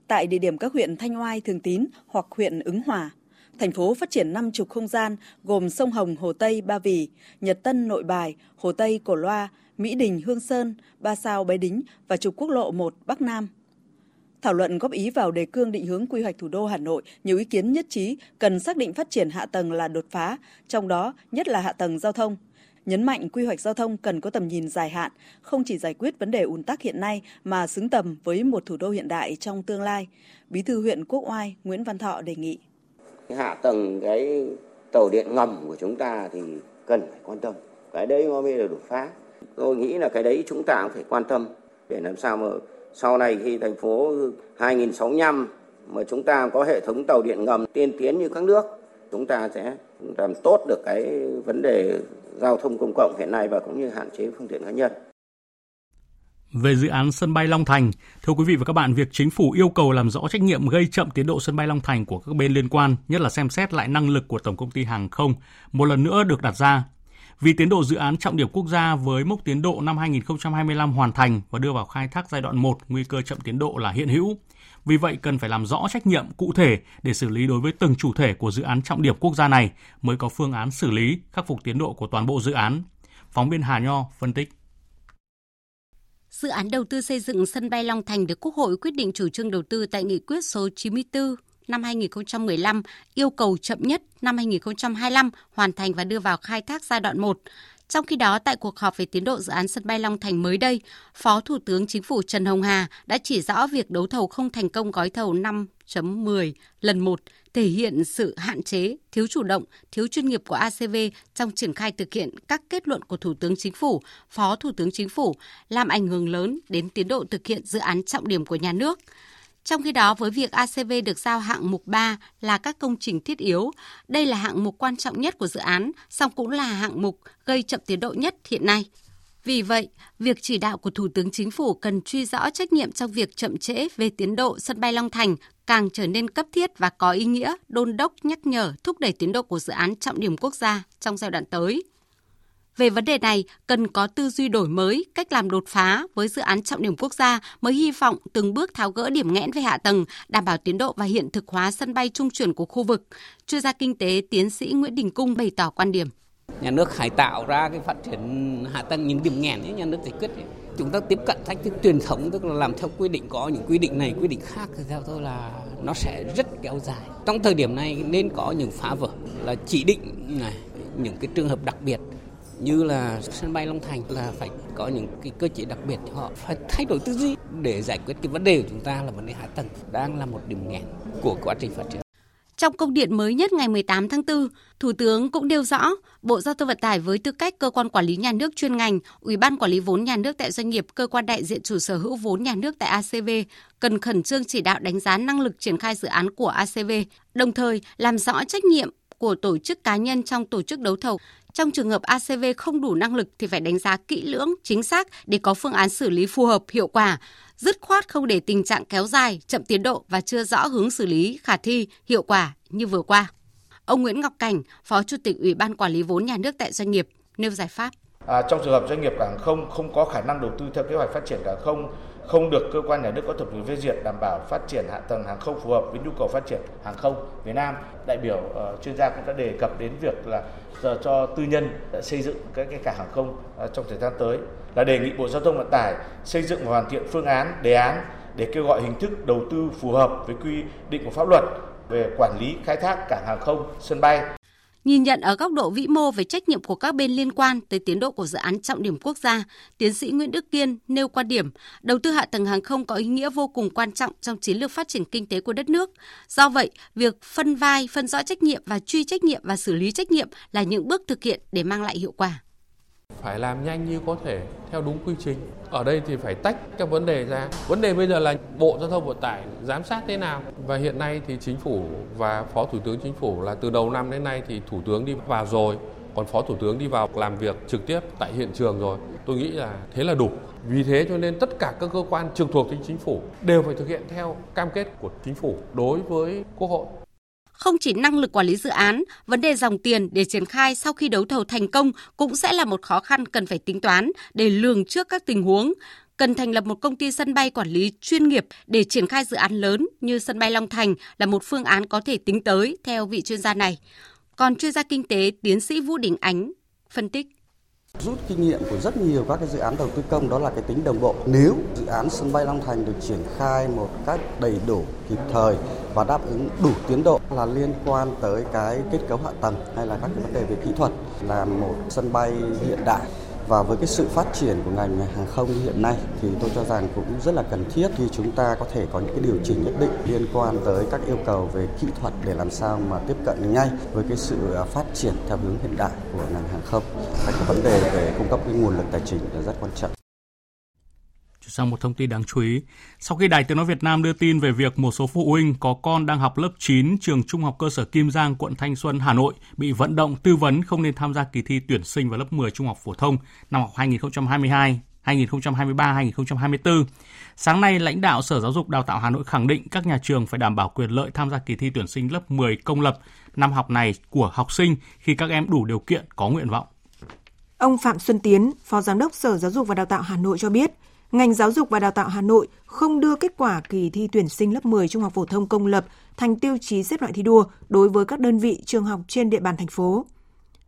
Speaker 14: Tại địa điểm các huyện Thanh Oai, Thường Tín hoặc huyện Ứng Hòa. Thành phố phát triển năm trục không gian gồm sông Hồng, Hồ Tây, Ba Vì, Nhật Tân, Nội Bài, Hồ Tây, Cổ Loa, Mỹ Đình, Hương Sơn, Ba Sao, Bái Đính và trục quốc lộ 1 Bắc Nam. Thảo luận góp ý vào đề cương định hướng quy hoạch thủ đô Hà Nội, nhiều ý kiến nhất trí cần xác định phát triển hạ tầng là đột phá, trong đó nhất là hạ tầng giao thông. Nhấn mạnh quy hoạch giao thông cần có tầm nhìn dài hạn, không chỉ giải quyết vấn đề ùn tắc hiện nay mà xứng tầm với một thủ đô hiện đại trong tương lai. Bí thư huyện Quốc Oai Nguyễn Văn Thọ đề nghị.
Speaker 16: Hạ tầng cái tàu điện ngầm của chúng ta thì cần phải quan tâm. Cái đấy mới là đột phá. Tôi nghĩ là cái đấy chúng ta cũng phải quan tâm để làm sao mà sau này khi thành phố 2065 mà chúng ta có hệ thống tàu điện ngầm tiên tiến như các nước, chúng ta sẽ làm tốt được cái vấn đề giao thông công cộng hiện nay và cũng như hạn chế phương tiện cá nhân.
Speaker 1: Về dự án sân bay Long Thành, thưa quý vị và các bạn, việc chính phủ yêu cầu làm rõ trách nhiệm gây chậm tiến độ sân bay Long Thành của các bên liên quan, nhất là xem xét lại năng lực của Tổng công ty hàng không, một lần nữa được đặt ra vì tiến độ dự án trọng điểm quốc gia với mốc tiến độ năm 2025 hoàn thành và đưa vào khai thác giai đoạn 1, nguy cơ chậm tiến độ là hiện hữu. Vì vậy cần phải làm rõ trách nhiệm cụ thể để xử lý đối với từng chủ thể của dự án trọng điểm quốc gia này mới có phương án xử lý, khắc phục tiến độ của toàn bộ dự án. Phóng viên Hà Nho phân tích.
Speaker 17: Dự án đầu tư xây dựng sân bay Long Thành được Quốc hội quyết định chủ trương đầu tư tại nghị quyết số 94 năm 2015 yêu cầu chậm nhất năm 2025 hoàn thành và đưa vào khai thác giai đoạn 1. Trong khi đó, tại cuộc họp về tiến độ dự án sân bay Long Thành mới đây, Phó Thủ tướng Chính phủ Trần Hồng Hà đã chỉ rõ việc đấu thầu không thành công gói thầu 5.10 lần 1 thể hiện sự hạn chế, thiếu chủ động, thiếu chuyên nghiệp của ACV trong triển khai thực hiện các kết luận của Thủ tướng Chính phủ, Phó Thủ tướng Chính phủ, làm ảnh hưởng lớn đến tiến độ thực hiện dự án trọng điểm của nhà nước. Trong khi đó, với việc ACV được giao hạng mục 3 là các công trình thiết yếu, đây là hạng mục quan trọng nhất của dự án, song cũng là hạng mục gây chậm tiến độ nhất hiện nay. Vì vậy, việc chỉ đạo của Thủ tướng Chính phủ cần truy rõ trách nhiệm trong việc chậm trễ về tiến độ sân bay Long Thành càng trở nên cấp thiết và có ý nghĩa đôn đốc nhắc nhở thúc đẩy tiến độ của dự án trọng điểm quốc gia trong giai đoạn tới. Về vấn đề này, cần có tư duy đổi mới, cách làm đột phá với dự án trọng điểm quốc gia mới hy vọng từng bước tháo gỡ điểm nghẽn về hạ tầng, đảm bảo tiến độ và hiện thực hóa sân bay trung chuyển của khu vực. Chuyên gia kinh tế tiến sĩ Nguyễn Đình Cung bày tỏ quan điểm.
Speaker 18: nhà nước phải tạo ra cái phát triển hạ tầng những điểm nghẽn ấy nhà nước giải quyết ấy chúng ta tiếp cận thách thức truyền thống, tức là làm theo quy định, có những quy định này, quy định khác thì theo tôi là nó sẽ rất kéo dài trong thời điểm này nên có những phá vỡ, là chỉ định này, những cái trường hợp đặc biệt như là sân bay Long Thành là phải có những cái cơ chế đặc biệt, họ phải thay đổi tư duy để giải quyết cái vấn đề của chúng ta là vấn đề hạ tầng, đang là một điểm nghẽn của quá trình phát triển.
Speaker 17: Trong công điện mới nhất ngày 18 tháng 4, Thủ tướng cũng nêu rõ, Bộ Giao thông Vận tải với tư cách cơ quan quản lý nhà nước chuyên ngành, Ủy ban quản lý vốn nhà nước tại doanh nghiệp, cơ quan đại diện chủ sở hữu vốn nhà nước tại ACV cần khẩn trương chỉ đạo đánh giá năng lực triển khai dự án của ACV, đồng thời làm rõ trách nhiệm của tổ chức cá nhân trong tổ chức đấu thầu. Trong trường hợp ACV không đủ năng lực thì phải đánh giá kỹ lưỡng, chính xác để có phương án xử lý phù hợp, hiệu quả, dứt khoát không để tình trạng kéo dài, chậm tiến độ và chưa rõ hướng xử lý khả thi, hiệu quả như vừa qua. Ông Nguyễn Ngọc Cảnh, Phó Chủ tịch Ủy ban Quản lý vốn nhà nước tại doanh nghiệp, nêu giải pháp.
Speaker 19: À, trong trường hợp doanh nghiệp cảng không không có khả năng đầu tư theo kế hoạch phát triển cảng không không được cơ quan nhà nước có thẩm quyền phê duyệt đảm bảo phát triển hạ tầng hàng không phù hợp với nhu cầu phát triển hàng không Việt Nam. Đại biểu uh, chuyên gia cũng đã đề cập đến việc là giờ cho tư nhân xây dựng các cái cảng hàng không uh, trong thời gian tới là đề nghị Bộ Giao thông Vận tải xây dựng và hoàn thiện phương án, đề án để kêu gọi hình thức đầu tư phù hợp với quy định của pháp luật về quản lý khai thác cảng hàng không, sân bay
Speaker 17: Nhìn nhận ở góc độ vĩ mô về trách nhiệm của các bên liên quan tới tiến độ của dự án trọng điểm quốc gia, tiến sĩ Nguyễn Đức Kiên nêu quan điểm, đầu tư hạ tầng hàng không có ý nghĩa vô cùng quan trọng trong chiến lược phát triển kinh tế của đất nước. Do vậy, việc phân vai, phân rõ trách nhiệm và truy trách nhiệm và xử lý trách nhiệm là những bước thực hiện để mang lại hiệu quả
Speaker 20: phải làm nhanh như có thể theo đúng quy trình. Ở đây thì phải tách các vấn đề ra. Vấn đề bây giờ là Bộ Giao thông Vận tải giám sát thế nào. Và hiện nay thì chính phủ và Phó Thủ tướng Chính phủ là từ đầu năm đến nay thì Thủ tướng đi vào rồi, còn Phó Thủ tướng đi vào làm việc trực tiếp tại hiện trường rồi. Tôi nghĩ là thế là đủ. Vì thế cho nên tất cả các cơ quan trực thuộc chính phủ đều phải thực hiện theo cam kết của chính phủ đối với Quốc hội
Speaker 17: không chỉ năng lực quản lý dự án, vấn đề dòng tiền để triển khai sau khi đấu thầu thành công cũng sẽ là một khó khăn cần phải tính toán để lường trước các tình huống. Cần thành lập một công ty sân bay quản lý chuyên nghiệp để triển khai dự án lớn như sân bay Long Thành là một phương án có thể tính tới theo vị chuyên gia này. Còn chuyên gia kinh tế tiến sĩ Vũ Đình Ánh phân tích
Speaker 21: Rút kinh nghiệm của rất nhiều các cái dự án đầu tư công đó là cái tính đồng bộ. Nếu dự án sân bay Long Thành được triển khai một cách đầy đủ, kịp thời và đáp ứng đủ tiến độ là liên quan tới cái kết cấu hạ tầng hay là các cái vấn đề về kỹ thuật là một sân bay hiện đại và với cái sự phát triển của ngành hàng không hiện nay thì tôi cho rằng cũng rất là cần thiết khi chúng ta có thể có những cái điều chỉnh nhất định liên quan tới các yêu cầu về kỹ thuật để làm sao mà tiếp cận ngay với cái sự à, phát triển theo hướng hiện đại của ngành hàng không. Các cái vấn đề về cung cấp cái nguồn lực tài chính là rất quan trọng
Speaker 1: sang một thông tin đáng chú ý. Sau khi Đài Tiếng Nói Việt Nam đưa tin về việc một số phụ huynh có con đang học lớp 9 trường Trung học cơ sở Kim Giang, quận Thanh Xuân, Hà Nội bị vận động tư vấn không nên tham gia kỳ thi tuyển sinh vào lớp 10 trung học phổ thông năm học 2022 2023-2024. Sáng nay, lãnh đạo Sở Giáo dục Đào tạo Hà Nội khẳng định các nhà trường phải đảm bảo quyền lợi tham gia kỳ thi tuyển sinh lớp 10 công lập năm học này của học sinh khi các em đủ điều kiện có nguyện vọng.
Speaker 4: Ông Phạm Xuân Tiến, Phó Giám đốc Sở Giáo dục và Đào tạo Hà Nội cho biết, ngành giáo dục và đào tạo Hà Nội không đưa kết quả kỳ thi tuyển sinh lớp 10 trung học phổ thông công lập thành tiêu chí xếp loại thi đua đối với các đơn vị trường học trên địa bàn thành phố.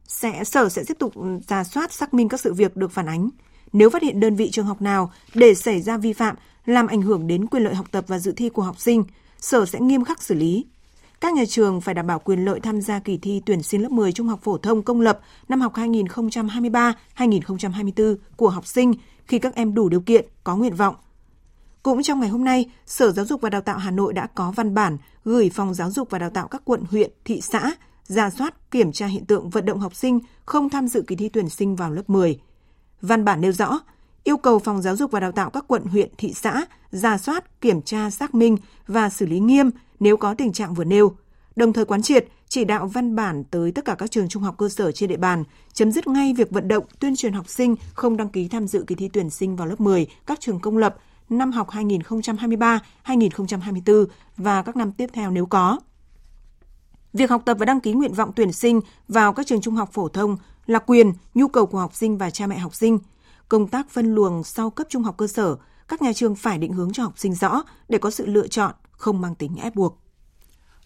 Speaker 4: Sẽ sở sẽ tiếp tục ừ, ra soát xác minh các sự việc được phản ánh. Nếu phát hiện đơn vị trường học nào để xảy ra vi phạm làm ảnh hưởng đến quyền lợi học tập và dự thi của học sinh, sở sẽ nghiêm khắc xử lý. Các nhà trường phải đảm bảo quyền lợi tham gia kỳ thi tuyển sinh lớp 10 trung học phổ thông công lập năm học 2023-2024 của học sinh khi các em đủ điều kiện, có nguyện vọng. Cũng trong ngày hôm nay, Sở Giáo dục và Đào tạo Hà Nội đã có văn bản gửi Phòng Giáo dục và Đào tạo các quận, huyện, thị xã ra soát kiểm tra hiện tượng vận động học sinh không tham dự kỳ thi tuyển sinh vào lớp 10. Văn bản nêu rõ, yêu cầu Phòng Giáo dục và Đào tạo các quận, huyện, thị xã ra soát, kiểm tra, xác minh và xử lý nghiêm nếu có tình trạng vừa nêu, đồng thời quán triệt chỉ đạo văn bản tới tất cả các trường trung học cơ sở trên địa bàn, chấm dứt ngay việc vận động tuyên truyền học sinh không đăng ký tham dự kỳ thi tuyển sinh vào lớp 10 các trường công lập năm học 2023-2024 và các năm tiếp theo nếu có. Việc học tập và đăng ký nguyện vọng tuyển sinh vào các trường trung học phổ thông là quyền, nhu cầu của học sinh và cha mẹ học sinh. Công tác phân luồng sau cấp trung học cơ sở, các nhà trường phải định hướng cho học sinh rõ để có sự lựa chọn, không mang tính ép buộc.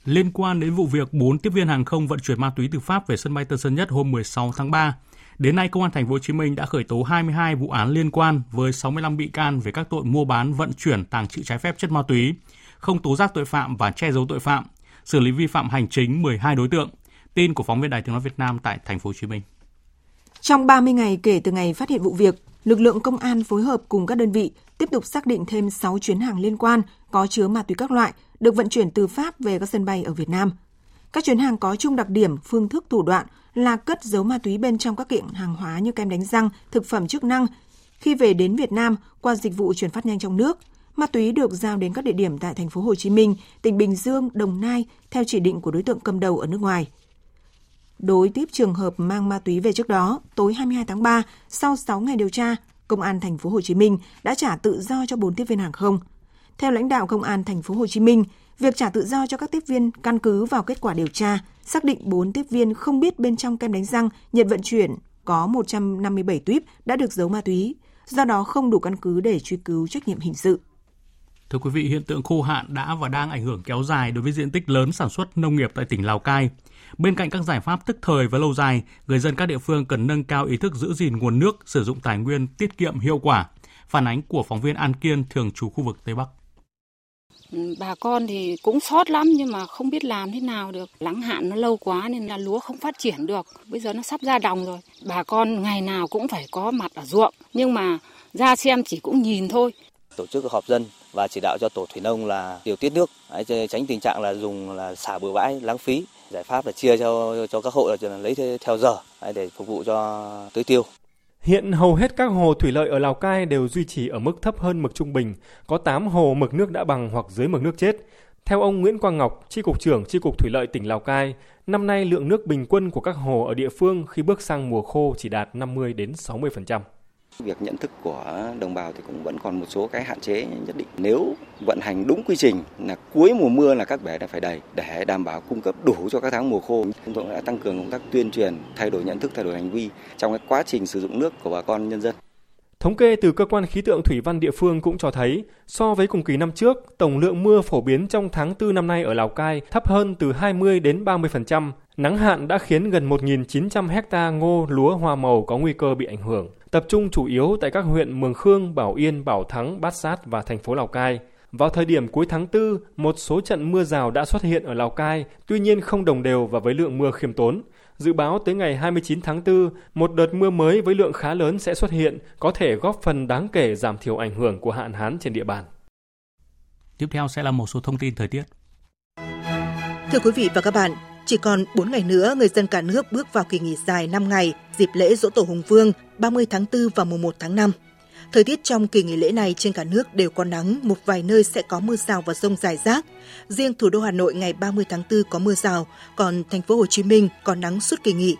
Speaker 1: Liên quan đến vụ việc 4 tiếp viên hàng không vận chuyển ma túy từ Pháp về sân bay Tân Sơn Nhất hôm 16 tháng 3, đến nay công an thành phố Hồ Chí Minh đã khởi tố 22 vụ án liên quan với 65 bị can về các tội mua bán, vận chuyển, tàng trữ trái phép chất ma túy, không tố giác tội phạm và che giấu tội phạm, xử lý vi phạm hành chính 12 đối tượng. Tin của phóng viên Đài Tiếng nói Việt Nam tại thành phố Hồ Chí Minh.
Speaker 4: Trong 30 ngày kể từ ngày phát hiện vụ việc, lực lượng công an phối hợp cùng các đơn vị tiếp tục xác định thêm 6 chuyến hàng liên quan có chứa ma túy các loại được vận chuyển từ Pháp về các sân bay ở Việt Nam. Các chuyến hàng có chung đặc điểm, phương thức thủ đoạn là cất giấu ma túy bên trong các kiện hàng hóa như kem đánh răng, thực phẩm chức năng. Khi về đến Việt Nam qua dịch vụ chuyển phát nhanh trong nước, ma túy được giao đến các địa điểm tại thành phố Hồ Chí Minh, tỉnh Bình Dương, Đồng Nai theo chỉ định của đối tượng cầm đầu ở nước ngoài. Đối tiếp trường hợp mang ma túy về trước đó, tối 22 tháng 3, sau 6 ngày điều tra, Công an thành phố Hồ Chí Minh đã trả tự do cho 4 tiếp viên hàng không. Theo lãnh đạo Công an thành phố Hồ Chí Minh, việc trả tự do cho các tiếp viên căn cứ vào kết quả điều tra, xác định 4 tiếp viên không biết bên trong kem đánh răng nhận vận chuyển có 157 tuyếp đã được giấu ma túy, do đó không đủ căn cứ để truy cứu trách nhiệm hình sự.
Speaker 1: Thưa quý vị, hiện tượng khô hạn đã và đang ảnh hưởng kéo dài đối với diện tích lớn sản xuất nông nghiệp tại tỉnh Lào Cai. Bên cạnh các giải pháp tức thời và lâu dài, người dân các địa phương cần nâng cao ý thức giữ gìn nguồn nước, sử dụng tài nguyên tiết kiệm hiệu quả. Phản ánh của phóng viên An Kiên, thường trú khu vực Tây Bắc.
Speaker 22: Ừ, bà con thì cũng sót lắm nhưng mà không biết làm thế nào được. Lắng hạn nó lâu quá nên là lúa không phát triển được. Bây giờ nó sắp ra đồng rồi. Bà con ngày nào cũng phải có mặt ở ruộng. Nhưng mà ra xem chỉ cũng nhìn thôi.
Speaker 23: Tổ chức họp dân và chỉ đạo cho tổ thủy nông là điều tiết nước, tránh tình trạng là dùng là xả bừa bãi lãng phí. Giải pháp là chia cho cho các hộ là lấy theo giờ để phục vụ cho tưới tiêu.
Speaker 24: Hiện hầu hết các hồ thủy lợi ở Lào Cai đều duy trì ở mức thấp hơn mực trung bình, có 8 hồ mực nước đã bằng hoặc dưới mực nước chết. Theo ông Nguyễn Quang Ngọc, Tri cục trưởng Tri cục Thủy lợi tỉnh Lào Cai, năm nay lượng nước bình quân của các hồ ở địa phương khi bước sang mùa khô chỉ đạt 50 đến 60%.
Speaker 25: Việc nhận thức của đồng bào thì cũng vẫn còn một số cái hạn chế nhất định. Nếu vận hành đúng quy trình là cuối mùa mưa là các bể đã phải đầy để đảm bảo cung cấp đủ cho các tháng mùa khô. Chúng tôi đã tăng cường công tác tuyên truyền, thay đổi nhận thức, thay đổi hành vi trong cái quá trình sử dụng nước của bà con nhân dân.
Speaker 24: Thống kê từ cơ quan khí tượng thủy văn địa phương cũng cho thấy, so với cùng kỳ năm trước, tổng lượng mưa phổ biến trong tháng 4 năm nay ở Lào Cai thấp hơn từ 20 đến 30%. Nắng hạn đã khiến gần 1.900 hecta ngô, lúa, hoa màu có nguy cơ bị ảnh hưởng tập trung chủ yếu tại các huyện Mường Khương, Bảo Yên, Bảo Thắng, Bát Sát và thành phố Lào Cai. Vào thời điểm cuối tháng 4, một số trận mưa rào đã xuất hiện ở Lào Cai, tuy nhiên không đồng đều và với lượng mưa khiêm tốn. Dự báo tới ngày 29 tháng 4, một đợt mưa mới với lượng khá lớn sẽ xuất hiện, có thể góp phần đáng kể giảm thiểu ảnh hưởng của hạn hán trên địa bàn.
Speaker 1: Tiếp theo sẽ là một số thông tin thời tiết.
Speaker 26: Thưa quý vị và các bạn, chỉ còn 4 ngày nữa, người dân cả nước bước vào kỳ nghỉ dài 5 ngày, dịp lễ Dỗ Tổ Hùng Vương 30 tháng 4 và mùng 1 tháng 5. Thời tiết trong kỳ nghỉ lễ này trên cả nước đều có nắng, một vài nơi sẽ có mưa rào và rông rải rác. Riêng thủ đô Hà Nội ngày 30 tháng 4 có mưa rào, còn thành phố Hồ Chí Minh có nắng suốt kỳ nghỉ.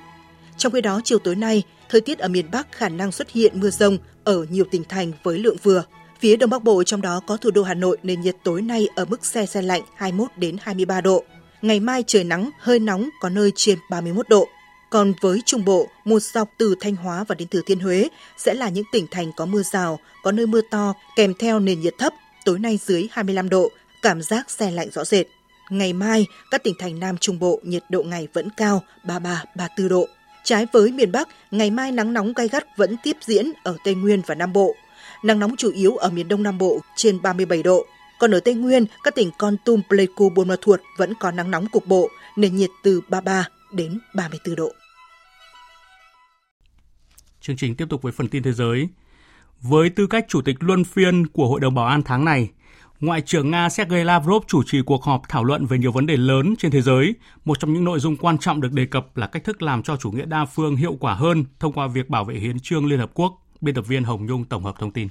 Speaker 26: Trong khi đó, chiều tối nay, thời tiết ở miền Bắc khả năng xuất hiện mưa rông ở nhiều tỉnh thành với lượng vừa. Phía Đông Bắc Bộ trong đó có thủ đô Hà Nội nền nhiệt tối nay ở mức xe xe lạnh 21 đến 23 độ. Ngày mai trời nắng, hơi nóng, có nơi trên 31 độ. Còn với Trung Bộ, một dọc từ Thanh Hóa và đến Thừa Thiên Huế sẽ là những tỉnh thành có mưa rào, có nơi mưa to, kèm theo nền nhiệt thấp, tối nay dưới 25 độ, cảm giác xe lạnh rõ rệt. Ngày mai, các tỉnh thành Nam Trung Bộ nhiệt độ ngày vẫn cao 33-34 độ. Trái với miền Bắc, ngày mai nắng nóng gai gắt vẫn tiếp diễn ở Tây Nguyên và Nam Bộ. Nắng nóng chủ yếu ở miền Đông Nam Bộ trên 37 độ, còn ở Tây Nguyên, các tỉnh Con Tum, Pleiku, Buôn Ma Thuột vẫn có nắng nóng cục bộ, nền nhiệt từ 33 đến 34 độ.
Speaker 1: Chương trình tiếp tục với phần tin thế giới. Với tư cách chủ tịch luân phiên của Hội đồng Bảo an tháng này, Ngoại trưởng Nga Sergei Lavrov chủ trì cuộc họp thảo luận về nhiều vấn đề lớn trên thế giới. Một trong những nội dung quan trọng được đề cập là cách thức làm cho chủ nghĩa đa phương hiệu quả hơn thông qua việc bảo vệ hiến trương Liên Hợp Quốc. Biên tập viên Hồng Nhung tổng hợp thông tin.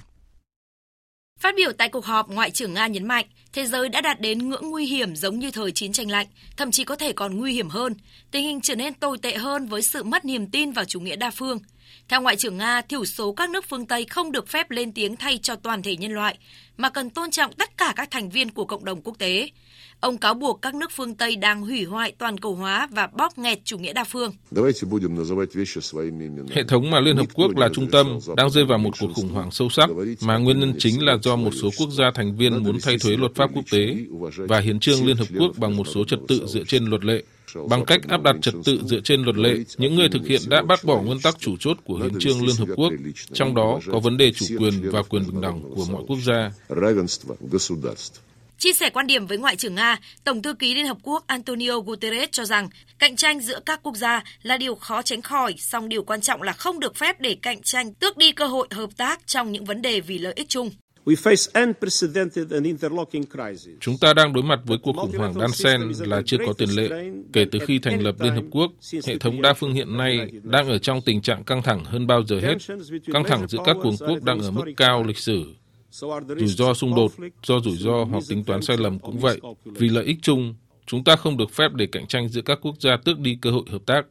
Speaker 27: Phát biểu tại cuộc họp, Ngoại trưởng Nga nhấn mạnh, thế giới đã đạt đến ngưỡng nguy hiểm giống như thời chiến tranh lạnh, thậm chí có thể còn nguy hiểm hơn. Tình hình trở nên tồi tệ hơn với sự mất niềm tin vào chủ nghĩa đa phương – Theo Ngoại trưởng Nga, thiểu số các nước phương Tây không được phép lên tiếng thay cho toàn thể nhân loại, mà cần tôn trọng tất cả các thành viên của cộng đồng quốc tế. Ông cáo buộc các nước phương Tây đang hủy hoại toàn cầu hóa và bóp nghẹt chủ nghĩa đa phương.
Speaker 28: Hệ thống mà Liên Hợp Quốc là trung tâm đang rơi vào một cuộc khủng hoảng sâu sắc mà nguyên nhân chính là do một số quốc gia thành viên muốn thay thế luật pháp quốc tế và hiến trương Liên Hợp Quốc bằng một số trật tự dựa trên luật lệ. Bằng cách áp đặt trật tự dựa trên luật lệ, những người thực hiện đã bác bỏ nguyên tắc chủ chốt của hiến trương Liên Hợp Quốc, trong đó có vấn đề chủ quyền và quyền bình đẳng của mọi quốc gia.
Speaker 27: Chia sẻ quan điểm với Ngoại trưởng Nga, Tổng thư ký Liên Hợp Quốc Antonio Guterres cho rằng cạnh tranh giữa các quốc gia là điều khó tránh khỏi, song điều quan trọng là không được phép để cạnh tranh tước đi cơ hội hợp tác trong những vấn đề vì lợi ích chung.
Speaker 28: Chúng ta đang đối mặt với cuộc khủng hoảng đan xen là chưa có tiền lệ. Kể từ khi thành lập Liên Hợp Quốc, hệ thống đa phương hiện nay đang ở trong tình trạng căng thẳng hơn bao giờ hết. Căng thẳng giữa các cường quốc đang ở mức cao lịch sử. Rủi ro xung đột, do rủi ro hoặc tính toán sai lầm cũng vậy. Vì lợi ích chung, chúng ta không được phép để cạnh tranh giữa các quốc gia tước đi cơ hội hợp tác.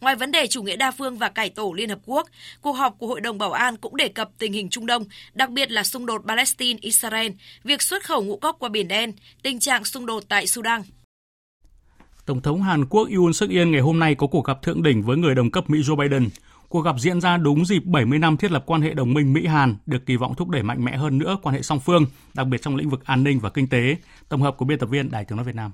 Speaker 27: Ngoài vấn đề chủ nghĩa đa phương và cải tổ Liên Hợp Quốc, cuộc họp của Hội đồng Bảo an cũng đề cập tình hình Trung Đông, đặc biệt là xung đột Palestine-Israel, việc xuất khẩu ngũ cốc qua Biển Đen, tình trạng xung đột tại Sudan.
Speaker 1: Tổng thống Hàn Quốc Yoon suk yeol ngày hôm nay có cuộc gặp thượng đỉnh với người đồng cấp Mỹ Joe Biden. Cuộc gặp diễn ra đúng dịp 70 năm thiết lập quan hệ đồng minh Mỹ-Hàn, được kỳ vọng thúc đẩy mạnh mẽ hơn nữa quan hệ song phương, đặc biệt trong lĩnh vực an ninh và kinh tế. Tổng hợp của biên tập viên Đài tiếng nói Việt Nam.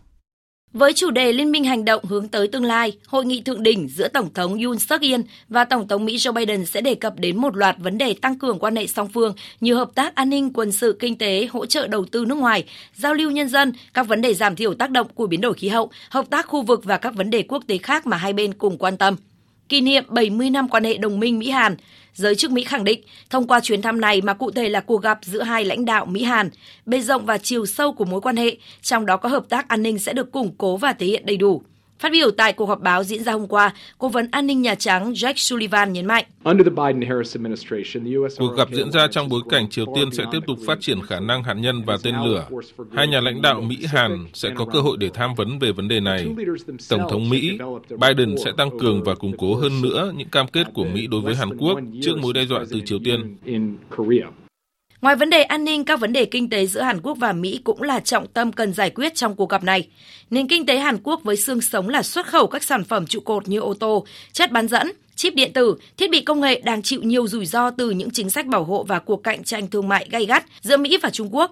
Speaker 27: Với chủ đề Liên minh hành động hướng tới tương lai, hội nghị thượng đỉnh giữa Tổng thống Yoon suk yeol và Tổng thống Mỹ Joe Biden sẽ đề cập đến một loạt vấn đề tăng cường quan hệ song phương như hợp tác an ninh, quân sự, kinh tế, hỗ trợ đầu tư nước ngoài, giao lưu nhân dân, các vấn đề giảm thiểu tác động của biến đổi khí hậu, hợp tác khu vực và các vấn đề quốc tế khác mà hai bên cùng quan tâm kỷ niệm 70 năm quan hệ đồng minh Mỹ-Hàn. Giới chức Mỹ khẳng định, thông qua chuyến thăm này mà cụ thể là cuộc gặp giữa hai lãnh đạo Mỹ-Hàn, bề rộng và chiều sâu của mối quan hệ, trong đó có hợp tác an ninh sẽ được củng cố và thể hiện đầy đủ. Phát biểu tại cuộc họp báo diễn ra hôm qua, Cố vấn an ninh Nhà Trắng Jack Sullivan nhấn mạnh.
Speaker 28: Cuộc gặp diễn ra trong bối cảnh Triều Tiên sẽ tiếp tục phát triển khả năng hạt nhân và tên lửa. Hai nhà lãnh đạo Mỹ-Hàn sẽ có cơ hội để tham vấn về vấn đề này. Tổng thống Mỹ Biden sẽ tăng cường và củng cố hơn nữa những cam kết của Mỹ đối với Hàn Quốc trước mối đe dọa từ Triều Tiên.
Speaker 27: Ngoài vấn đề an ninh, các vấn đề kinh tế giữa Hàn Quốc và Mỹ cũng là trọng tâm cần giải quyết trong cuộc gặp này. Nền kinh tế Hàn Quốc với xương sống là xuất khẩu các sản phẩm trụ cột như ô tô, chất bán dẫn, chip điện tử, thiết bị công nghệ đang chịu nhiều rủi ro từ những chính sách bảo hộ và cuộc cạnh tranh thương mại gay gắt giữa Mỹ và Trung Quốc.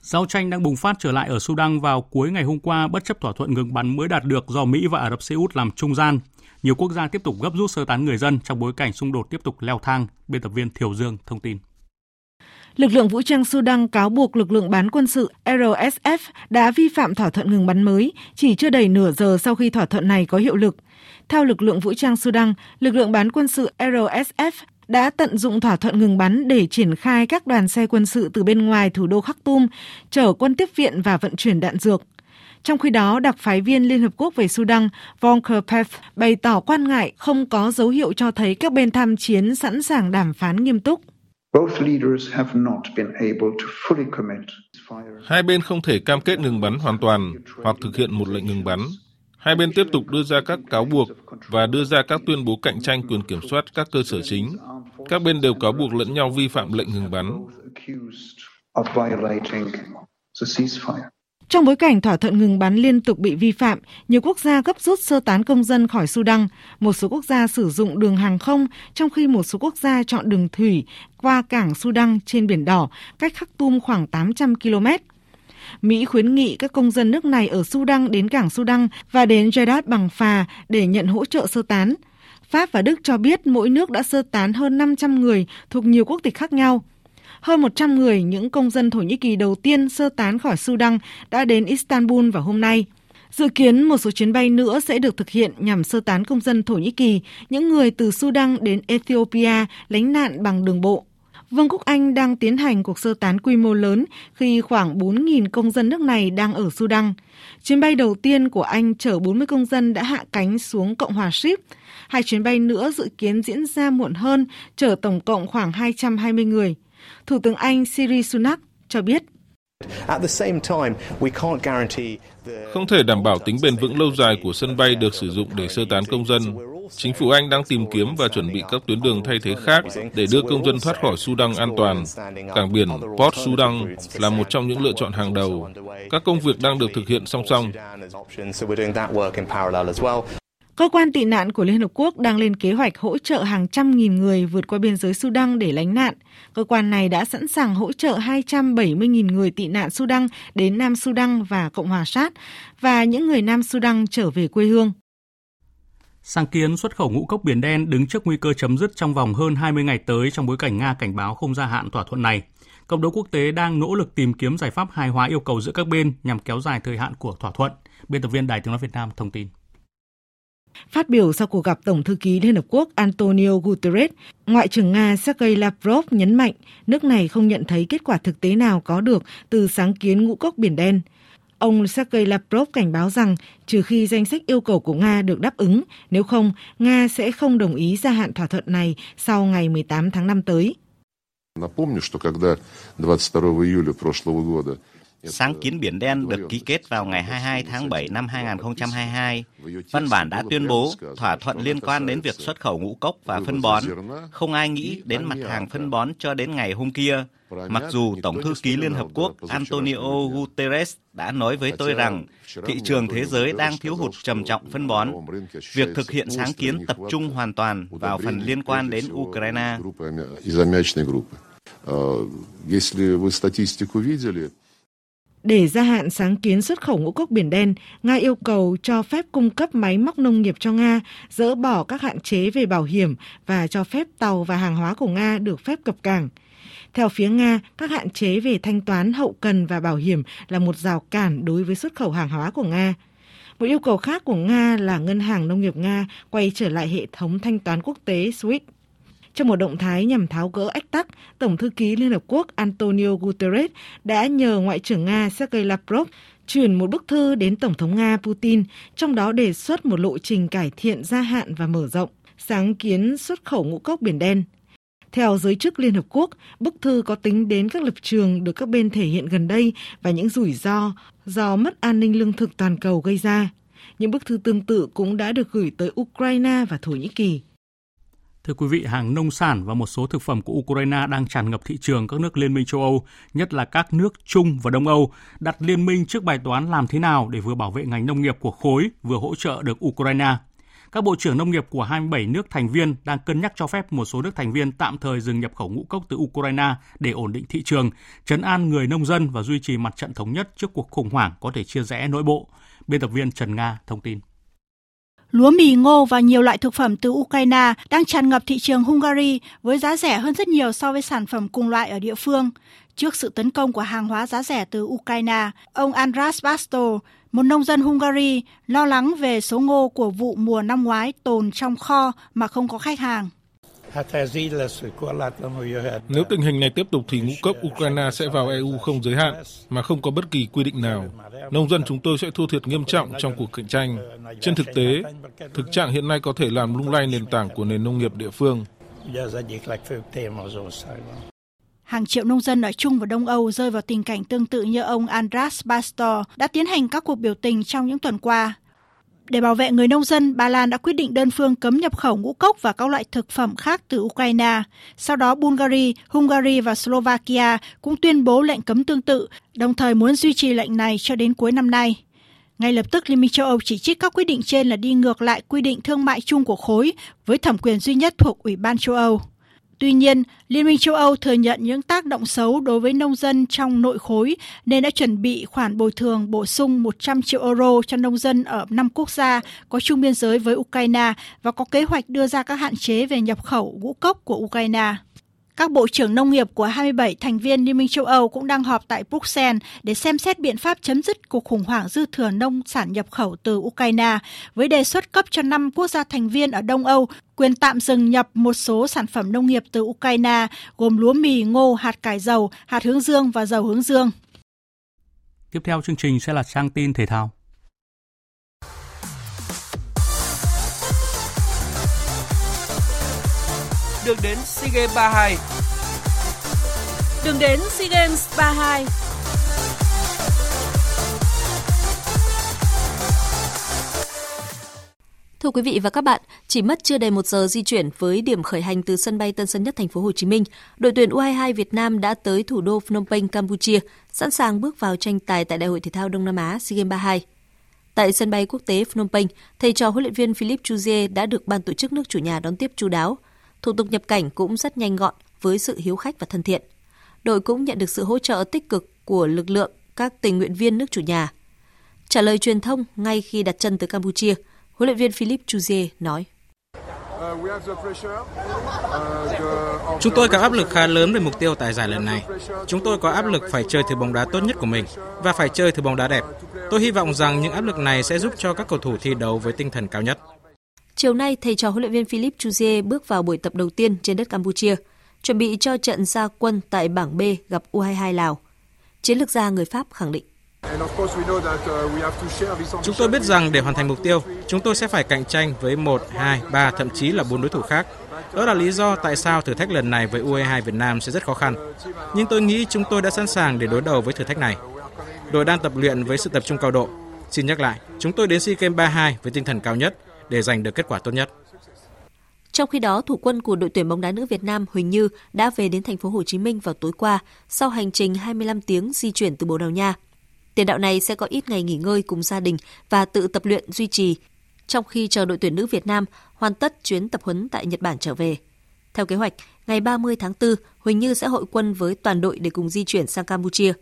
Speaker 1: Giao tranh đang bùng phát trở lại ở Sudan vào cuối ngày hôm qua bất chấp thỏa thuận ngừng bắn mới đạt được do Mỹ và Ả Rập Xê Út làm trung gian. Nhiều quốc gia tiếp tục gấp rút sơ tán người dân trong bối cảnh xung đột tiếp tục leo thang. Biên tập viên Thiều Dương thông tin.
Speaker 29: Lực lượng vũ trang Sudan cáo buộc lực lượng bán quân sự RSF đã vi phạm thỏa thuận ngừng bắn mới chỉ chưa đầy nửa giờ sau khi thỏa thuận này có hiệu lực. Theo lực lượng vũ trang Sudan, lực lượng bán quân sự RSF đã tận dụng thỏa thuận ngừng bắn để triển khai các đoàn xe quân sự từ bên ngoài thủ đô Khartoum, chở quân tiếp viện và vận chuyển đạn dược. Trong khi đó, đặc phái viên Liên Hợp Quốc về Sudan Volker Perth bày tỏ quan ngại không có dấu hiệu cho thấy các bên tham chiến sẵn sàng đàm phán nghiêm túc.
Speaker 28: Hai bên không thể cam kết ngừng bắn hoàn toàn hoặc thực hiện một lệnh ngừng bắn. Hai bên tiếp tục đưa ra các cáo buộc và đưa ra các tuyên bố cạnh tranh quyền kiểm soát các cơ sở chính. Các bên đều cáo buộc lẫn nhau vi phạm lệnh ngừng bắn.
Speaker 29: Trong bối cảnh thỏa thuận ngừng bắn liên tục bị vi phạm, nhiều quốc gia gấp rút sơ tán công dân khỏi Sudan. Một số quốc gia sử dụng đường hàng không, trong khi một số quốc gia chọn đường thủy qua cảng Sudan trên Biển Đỏ, cách Khartoum khoảng 800 km. Mỹ khuyến nghị các công dân nước này ở Sudan đến cảng Sudan và đến Jeddah bằng phà để nhận hỗ trợ sơ tán. Pháp và Đức cho biết mỗi nước đã sơ tán hơn 500 người thuộc nhiều quốc tịch khác nhau. Hơn 100 người, những công dân Thổ Nhĩ Kỳ đầu tiên sơ tán khỏi Sudan đã đến Istanbul vào hôm nay. Dự kiến một số chuyến bay nữa sẽ được thực hiện nhằm sơ tán công dân Thổ Nhĩ Kỳ, những người từ Sudan đến Ethiopia lánh nạn bằng đường bộ. Vương quốc Anh đang tiến hành cuộc sơ tán quy mô lớn khi khoảng 4.000 công dân nước này đang ở Sudan. Chuyến bay đầu tiên của Anh chở 40 công dân đã hạ cánh xuống Cộng hòa Ship. Hai chuyến bay nữa dự kiến diễn ra muộn hơn, chở tổng cộng khoảng 220 người. Thủ tướng Anh Siri Sunak cho biết.
Speaker 28: Không thể đảm bảo tính bền vững lâu dài của sân bay được sử dụng để sơ tán công dân. Chính phủ Anh đang tìm kiếm và chuẩn bị các tuyến đường thay thế khác để đưa công dân thoát khỏi Sudan an toàn. Cảng biển Port Sudan là một trong những lựa chọn hàng đầu. Các công việc đang được thực hiện song song.
Speaker 29: Cơ quan tị nạn của Liên Hợp Quốc đang lên kế hoạch hỗ trợ hàng trăm nghìn người vượt qua biên giới Sudan để lánh nạn. Cơ quan này đã sẵn sàng hỗ trợ 270.000 người tị nạn Sudan đến Nam Sudan và Cộng hòa Sát và những người Nam Sudan trở về quê hương.
Speaker 1: Sáng kiến xuất khẩu ngũ cốc biển đen đứng trước nguy cơ chấm dứt trong vòng hơn 20 ngày tới trong bối cảnh Nga cảnh báo không gia hạn thỏa thuận này. Cộng đồng quốc tế đang nỗ lực tìm kiếm giải pháp hài hòa yêu cầu giữa các bên nhằm kéo dài thời hạn của thỏa thuận. Biên tập viên Đài tiếng nói Việt Nam thông tin.
Speaker 29: Phát biểu sau cuộc gặp Tổng thư ký Liên Hợp Quốc Antonio Guterres, Ngoại trưởng Nga Sergei Lavrov nhấn mạnh nước này không nhận thấy kết quả thực tế nào có được từ sáng kiến ngũ cốc biển đen. Ông Sergei Lavrov cảnh báo rằng trừ khi danh sách yêu cầu của Nga được đáp ứng, nếu không, Nga sẽ không đồng ý gia hạn thỏa thuận này sau ngày 18 tháng 5 tới.
Speaker 30: Напомню, что когда 22 июля прошлого года
Speaker 31: Sáng kiến Biển Đen được ký kết vào ngày 22 tháng 7 năm 2022. Văn bản đã tuyên bố thỏa thuận liên quan đến việc xuất khẩu ngũ cốc và phân bón. Không ai nghĩ đến mặt hàng phân bón cho đến ngày hôm kia. Mặc dù Tổng thư ký Liên Hợp Quốc Antonio Guterres đã nói với tôi rằng thị trường thế giới đang thiếu hụt trầm trọng phân bón, việc thực hiện sáng kiến tập trung hoàn toàn vào phần liên quan đến Ukraine.
Speaker 30: Если вы статистику видели,
Speaker 29: để gia hạn sáng kiến xuất khẩu ngũ cốc biển đen, Nga yêu cầu cho phép cung cấp máy móc nông nghiệp cho Nga, dỡ bỏ các hạn chế về bảo hiểm và cho phép tàu và hàng hóa của Nga được phép cập cảng. Theo phía Nga, các hạn chế về thanh toán hậu cần và bảo hiểm là một rào cản đối với xuất khẩu hàng hóa của Nga. Một yêu cầu khác của Nga là Ngân hàng Nông nghiệp Nga quay trở lại hệ thống thanh toán quốc tế SWIFT. Trong một động thái nhằm tháo gỡ ách tắc, Tổng thư ký Liên Hợp Quốc Antonio Guterres đã nhờ Ngoại trưởng Nga Sergei Lavrov chuyển một bức thư đến Tổng thống Nga Putin, trong đó đề xuất một lộ trình cải thiện gia hạn và mở rộng sáng kiến xuất khẩu ngũ cốc biển đen. Theo giới chức Liên Hợp Quốc, bức thư có tính đến các lập trường được các bên thể hiện gần đây và những rủi ro do mất an ninh lương thực toàn cầu gây ra. Những bức thư tương tự cũng đã được gửi tới Ukraine và Thổ Nhĩ Kỳ.
Speaker 1: Thưa quý vị, hàng nông sản và một số thực phẩm của Ukraine đang tràn ngập thị trường các nước Liên minh châu Âu, nhất là các nước Trung và Đông Âu, đặt liên minh trước bài toán làm thế nào để vừa bảo vệ ngành nông nghiệp của khối, vừa hỗ trợ được Ukraine. Các bộ trưởng nông nghiệp của 27 nước thành viên đang cân nhắc cho phép một số nước thành viên tạm thời dừng nhập khẩu ngũ cốc từ Ukraine để ổn định thị trường, chấn an người nông dân và duy trì mặt trận thống nhất trước cuộc khủng hoảng có thể chia rẽ nội bộ. Biên tập viên Trần Nga thông tin.
Speaker 32: Lúa mì, ngô và nhiều loại thực phẩm từ Ukraine đang tràn ngập thị trường Hungary với giá rẻ hơn rất nhiều so với sản phẩm cùng loại ở địa phương. Trước sự tấn công của hàng hóa giá rẻ từ Ukraine, ông Andras Basto, một nông dân Hungary, lo lắng về số ngô của vụ mùa năm ngoái tồn trong kho mà không có khách hàng.
Speaker 28: Nếu tình hình này tiếp tục thì ngũ cốc Ukraine sẽ vào EU không giới hạn mà không có bất kỳ quy định nào. Nông dân chúng tôi sẽ thua thiệt nghiêm trọng trong cuộc cạnh tranh. Trên thực tế, thực trạng hiện nay có thể làm lung lay nền tảng của nền nông nghiệp địa phương.
Speaker 32: Hàng triệu nông dân ở Trung và Đông Âu rơi vào tình cảnh tương tự như ông Andras Bastor đã tiến hành các cuộc biểu tình trong những tuần qua. Để bảo vệ người nông dân, Ba Lan đã quyết định đơn phương cấm nhập khẩu ngũ cốc và các loại thực phẩm khác từ Ukraine. Sau đó, Bulgaria, Hungary và Slovakia cũng tuyên bố lệnh cấm tương tự, đồng thời muốn duy trì lệnh này cho đến cuối năm nay. Ngay lập tức, Liên minh châu Âu chỉ trích các quyết định trên là đi ngược lại quy định thương mại chung của khối với thẩm quyền duy nhất thuộc Ủy ban châu Âu. Tuy nhiên, Liên minh châu Âu thừa nhận những tác động xấu đối với nông dân trong nội khối nên đã chuẩn bị khoản bồi thường bổ sung 100 triệu euro cho nông dân ở năm quốc gia có chung biên giới với Ukraine và có kế hoạch đưa ra các hạn chế về nhập khẩu ngũ cốc của Ukraine. Các bộ trưởng nông nghiệp của 27 thành viên Liên minh châu Âu cũng đang họp tại Bruxelles để xem xét biện pháp chấm dứt cuộc khủng hoảng dư thừa nông sản nhập khẩu từ Ukraine, với đề xuất cấp cho 5 quốc gia thành viên ở Đông Âu quyền tạm dừng nhập một số sản phẩm nông nghiệp từ Ukraine, gồm lúa mì, ngô, hạt cải dầu, hạt hướng dương và dầu hướng dương.
Speaker 1: Tiếp theo chương trình sẽ là trang tin thể thao.
Speaker 33: Đường đến SEA Games 32 Đường đến SEA Games 32
Speaker 34: Thưa quý vị và các bạn,
Speaker 35: Chỉ mất chưa đầy một giờ di chuyển với điểm khởi hành từ sân bay Tân Sơn Nhất thành phố Hồ Chí Minh, đội tuyển U22 Việt Nam đã tới thủ đô Phnom Penh, Campuchia, sẵn sàng bước vào tranh tài tại Đại hội thể thao Đông Nam Á SEA Games 32. Tại sân bay quốc tế Phnom Penh, thầy trò huấn luyện viên Philip Chuzier đã được ban tổ chức nước chủ nhà đón tiếp chú đáo. Thủ tục nhập cảnh cũng rất nhanh gọn với sự hiếu khách và thân thiện. Đội cũng nhận được sự hỗ trợ tích cực của lực lượng các tình nguyện viên nước chủ nhà. Trả lời truyền thông ngay khi đặt chân tới Campuchia, huấn luyện viên Philip Chuzier nói.
Speaker 34: Chúng tôi có áp lực khá lớn về mục tiêu tại giải lần này. Chúng tôi có áp lực phải chơi thử bóng đá tốt nhất của mình và phải chơi thử bóng đá đẹp. Tôi hy vọng rằng những áp lực này sẽ giúp cho các cầu thủ thi đấu với tinh thần cao nhất.
Speaker 35: Chiều nay, thầy trò huấn luyện viên Philip Chuzier bước vào buổi tập đầu tiên trên đất Campuchia, chuẩn bị cho trận ra quân tại bảng B gặp U22 Lào. Chiến lược gia người Pháp khẳng định.
Speaker 34: Chúng tôi biết rằng để hoàn thành mục tiêu, chúng tôi sẽ phải cạnh tranh với 1, 2, 3, thậm chí là 4 đối thủ khác. Đó là lý do tại sao thử thách lần này với U22 Việt Nam sẽ rất khó khăn. Nhưng tôi nghĩ chúng tôi đã sẵn sàng để đối đầu với thử thách này. Đội đang tập luyện với sự tập trung cao độ. Xin nhắc lại, chúng tôi đến SEA Games 32 với tinh thần cao nhất để giành được kết quả tốt nhất.
Speaker 35: Trong khi đó, thủ quân của đội tuyển bóng đá nữ Việt Nam Huỳnh Như đã về đến thành phố Hồ Chí Minh vào tối qua sau hành trình 25 tiếng di chuyển từ Bồ Đào Nha. Tiền đạo này sẽ có ít ngày nghỉ ngơi cùng gia đình và tự tập luyện duy trì trong khi chờ đội tuyển nữ Việt Nam hoàn tất chuyến tập huấn tại Nhật Bản trở về. Theo kế hoạch, ngày 30 tháng 4, Huỳnh Như sẽ hội quân với toàn đội để cùng di chuyển sang Campuchia.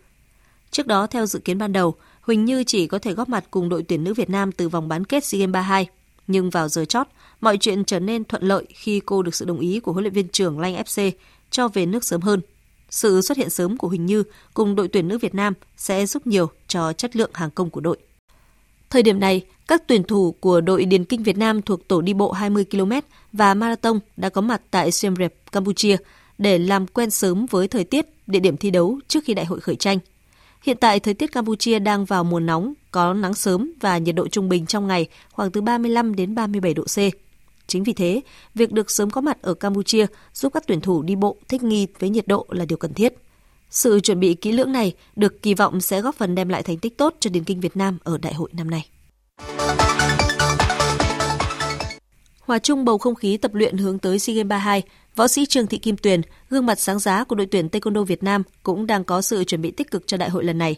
Speaker 35: Trước đó, theo dự kiến ban đầu, Huỳnh Như chỉ có thể góp mặt cùng đội tuyển nữ Việt Nam từ vòng bán kết SEA Games 32. Nhưng vào giờ chót, mọi chuyện trở nên thuận lợi khi cô được sự đồng ý của huấn luyện viên trưởng Lanh FC cho về nước sớm hơn. Sự xuất hiện sớm của Huỳnh Như cùng đội tuyển nữ Việt Nam sẽ giúp nhiều cho chất lượng hàng công của đội. Thời điểm này, các tuyển thủ của đội Điền Kinh Việt Nam thuộc tổ đi bộ 20 km và marathon đã có mặt tại Siem Reap, Campuchia để làm quen sớm với thời tiết, địa điểm thi đấu trước khi đại hội khởi tranh. Hiện tại thời tiết Campuchia đang vào mùa nóng, có nắng sớm và nhiệt độ trung bình trong ngày khoảng từ 35 đến 37 độ C. Chính vì thế, việc được sớm có mặt ở Campuchia giúp các tuyển thủ đi bộ thích nghi với nhiệt độ là điều cần thiết. Sự chuẩn bị kỹ lưỡng này được kỳ vọng sẽ góp phần đem lại thành tích tốt cho điền kinh Việt Nam ở đại hội năm nay. Hòa chung bầu không khí tập luyện hướng tới SEA Games 32, võ sĩ Trương Thị Kim Tuyền, gương mặt sáng giá của đội tuyển Taekwondo Việt Nam cũng đang có sự chuẩn bị tích cực cho đại hội lần này.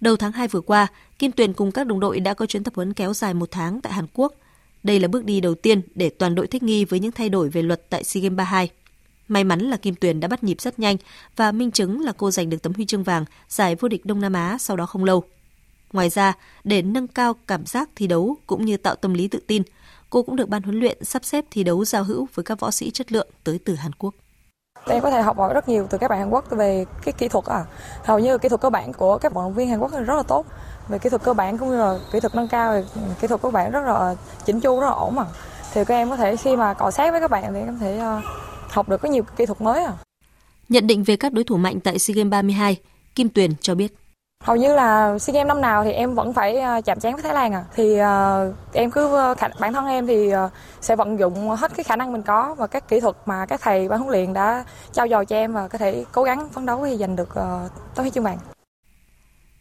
Speaker 35: Đầu tháng 2 vừa qua, Kim Tuyền cùng các đồng đội đã có chuyến tập huấn kéo dài một tháng tại Hàn Quốc. Đây là bước đi đầu tiên để toàn đội thích nghi với những thay đổi về luật tại SEA Games 32. May mắn là Kim Tuyền đã bắt nhịp rất nhanh và minh chứng là cô giành được tấm huy chương vàng giải vô địch Đông Nam Á sau đó không lâu. Ngoài ra, để nâng cao cảm giác thi đấu cũng như tạo tâm lý tự tin, cô cũng được ban huấn luyện sắp xếp thi đấu giao hữu với các võ sĩ chất lượng tới từ Hàn Quốc.
Speaker 36: Em có thể học hỏi rất nhiều từ các bạn Hàn Quốc về cái kỹ thuật à. Hầu như kỹ thuật cơ bản của các vận động viên Hàn Quốc rất là tốt. Về kỹ thuật cơ bản cũng như là kỹ thuật nâng cao, kỹ thuật của bạn rất là chỉnh chu, rất là ổn mà. Thì các em có thể khi mà cọ sát với các bạn thì em có thể ờ, học được có nhiều kỹ thuật mới à.
Speaker 35: Nhận định về các đối thủ mạnh tại SEA Games 32, Kim Tuyền cho biết
Speaker 36: hầu như là SEA Games năm nào thì em vẫn phải ờ, chạm trán với Thái Lan à thì uh, em cứ ờ, bản thân em thì uh, sẽ vận dụng hết cái khả năng mình có và các kỹ thuật mà các thầy ban huấn luyện đã trao dồi cho em và có thể cố gắng phấn đấu thì giành được uh, tấm huy chương vàng.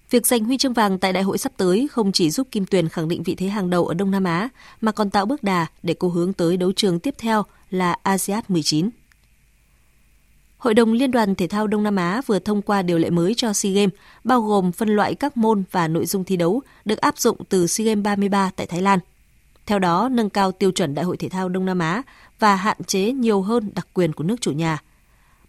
Speaker 35: Việc giành huy chương vàng tại đại hội sắp tới không chỉ giúp Kim Tuyền khẳng định vị thế hàng đầu ở Đông Nam Á mà còn tạo bước đà để cô hướng tới đấu trường tiếp theo là ASEAN 19. Hội đồng Liên đoàn Thể thao Đông Nam Á vừa thông qua điều lệ mới cho SEA Games, bao gồm phân loại các môn và nội dung thi đấu được áp dụng từ SEA Games 33 tại Thái Lan. Theo đó, nâng cao tiêu chuẩn Đại hội Thể thao Đông Nam Á và hạn chế nhiều hơn đặc quyền của nước chủ nhà.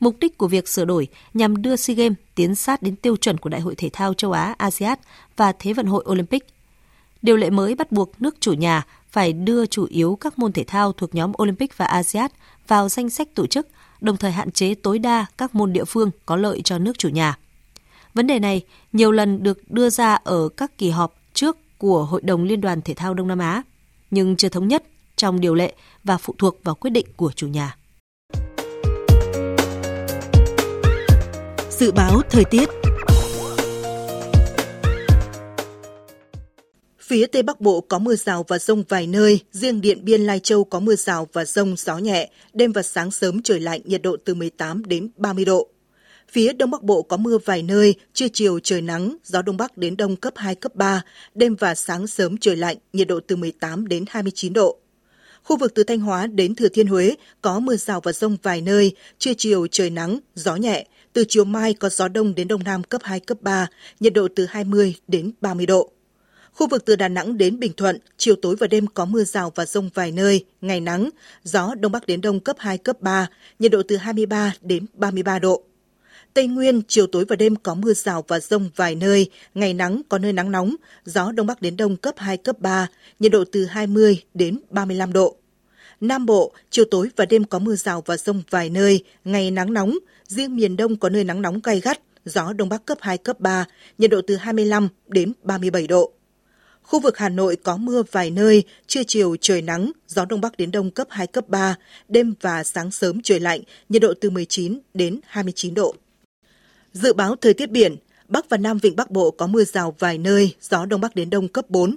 Speaker 35: Mục đích của việc sửa đổi nhằm đưa SEA Games tiến sát đến tiêu chuẩn của Đại hội Thể thao châu Á ASEAN và Thế vận hội Olympic. Điều lệ mới bắt buộc nước chủ nhà phải đưa chủ yếu các môn thể thao thuộc nhóm Olympic và ASEAN vào danh sách tổ chức – đồng thời hạn chế tối đa các môn địa phương có lợi cho nước chủ nhà. Vấn đề này nhiều lần được đưa ra ở các kỳ họp trước của Hội đồng Liên đoàn Thể thao Đông Nam Á, nhưng chưa thống nhất trong điều lệ và phụ thuộc vào quyết định của chủ nhà.
Speaker 26: Dự báo thời tiết Phía Tây Bắc Bộ có mưa rào và rông vài nơi, riêng Điện Biên Lai Châu có mưa rào và rông gió nhẹ, đêm và sáng sớm trời lạnh, nhiệt độ từ 18 đến 30 độ. Phía Đông Bắc Bộ có mưa vài nơi, trưa chiều trời nắng, gió Đông Bắc đến Đông cấp 2, cấp 3, đêm và sáng sớm trời lạnh, nhiệt độ từ 18 đến 29 độ. Khu vực từ Thanh Hóa đến Thừa Thiên Huế có mưa rào và rông vài nơi, trưa chiều trời nắng, gió nhẹ. Từ chiều mai có gió đông đến đông nam cấp 2, cấp 3, nhiệt độ từ 20 đến 30 độ. Khu vực từ Đà Nẵng đến Bình Thuận, chiều tối và đêm có mưa rào và rông vài nơi, ngày nắng, gió đông bắc đến đông cấp 2, cấp 3, nhiệt độ từ 23 đến 33 độ. Tây Nguyên, chiều tối và đêm có mưa rào và rông vài nơi, ngày nắng có nơi nắng nóng, gió đông bắc đến đông cấp 2, cấp 3, nhiệt độ từ 20 đến 35 độ. Nam Bộ, chiều tối và đêm có mưa rào và rông vài nơi, ngày nắng nóng, riêng miền Đông có nơi nắng nóng gay gắt, gió Đông Bắc cấp 2, cấp 3, nhiệt độ từ 25 đến 37 độ. Khu vực Hà Nội có mưa vài nơi, trưa chiều trời nắng, gió Đông Bắc đến Đông cấp 2, cấp 3, đêm và sáng sớm trời lạnh, nhiệt độ từ 19 đến 29 độ. Dự báo thời tiết biển, Bắc và Nam Vịnh Bắc Bộ có mưa rào vài nơi, gió Đông Bắc đến Đông cấp 4.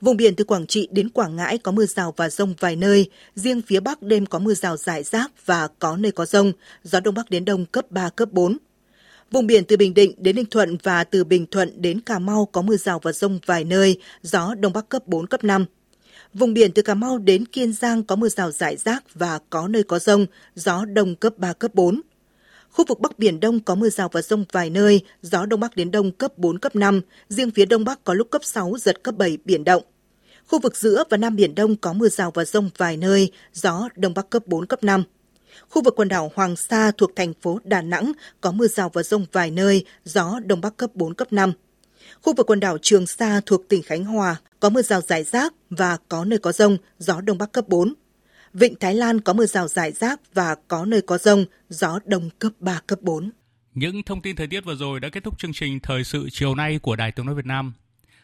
Speaker 26: Vùng biển từ Quảng Trị đến Quảng Ngãi có mưa rào và rông vài nơi, riêng phía Bắc đêm có mưa rào rải rác và có nơi có rông, gió Đông Bắc đến Đông cấp 3, cấp 4. Vùng biển từ Bình Định đến Ninh Thuận và từ Bình Thuận đến Cà Mau có mưa rào và rông vài nơi, gió Đông Bắc cấp 4, cấp 5. Vùng biển từ Cà Mau đến Kiên Giang có mưa rào rải rác và có nơi có rông, gió Đông cấp 3, cấp 4. Khu vực Bắc Biển Đông có mưa rào và rông vài nơi, gió Đông Bắc đến Đông cấp 4, cấp 5, riêng phía Đông Bắc có lúc cấp 6, giật cấp 7, biển động. Khu vực giữa và Nam Biển Đông có mưa rào và rông vài nơi, gió Đông Bắc cấp 4, cấp 5. Khu vực quần đảo Hoàng Sa thuộc thành phố Đà Nẵng có mưa rào và rông vài nơi, gió Đông Bắc cấp 4, cấp 5. Khu vực quần đảo Trường Sa thuộc tỉnh Khánh Hòa có mưa rào rải rác và có nơi có rông, gió Đông Bắc cấp 4. Vịnh Thái Lan có mưa rào rải rác và có nơi có rông, gió đông cấp 3, cấp 4.
Speaker 1: Những thông tin thời tiết vừa rồi đã kết thúc chương trình Thời sự chiều nay của Đài Tiếng Nói Việt Nam.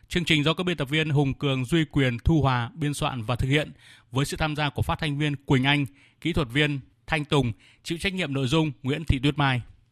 Speaker 1: Chương trình do các biên tập viên Hùng Cường, Duy Quyền, Thu Hòa biên soạn và thực hiện với sự tham gia của phát thanh viên Quỳnh Anh, kỹ thuật viên Thanh Tùng, chịu trách nhiệm nội dung Nguyễn Thị Tuyết Mai.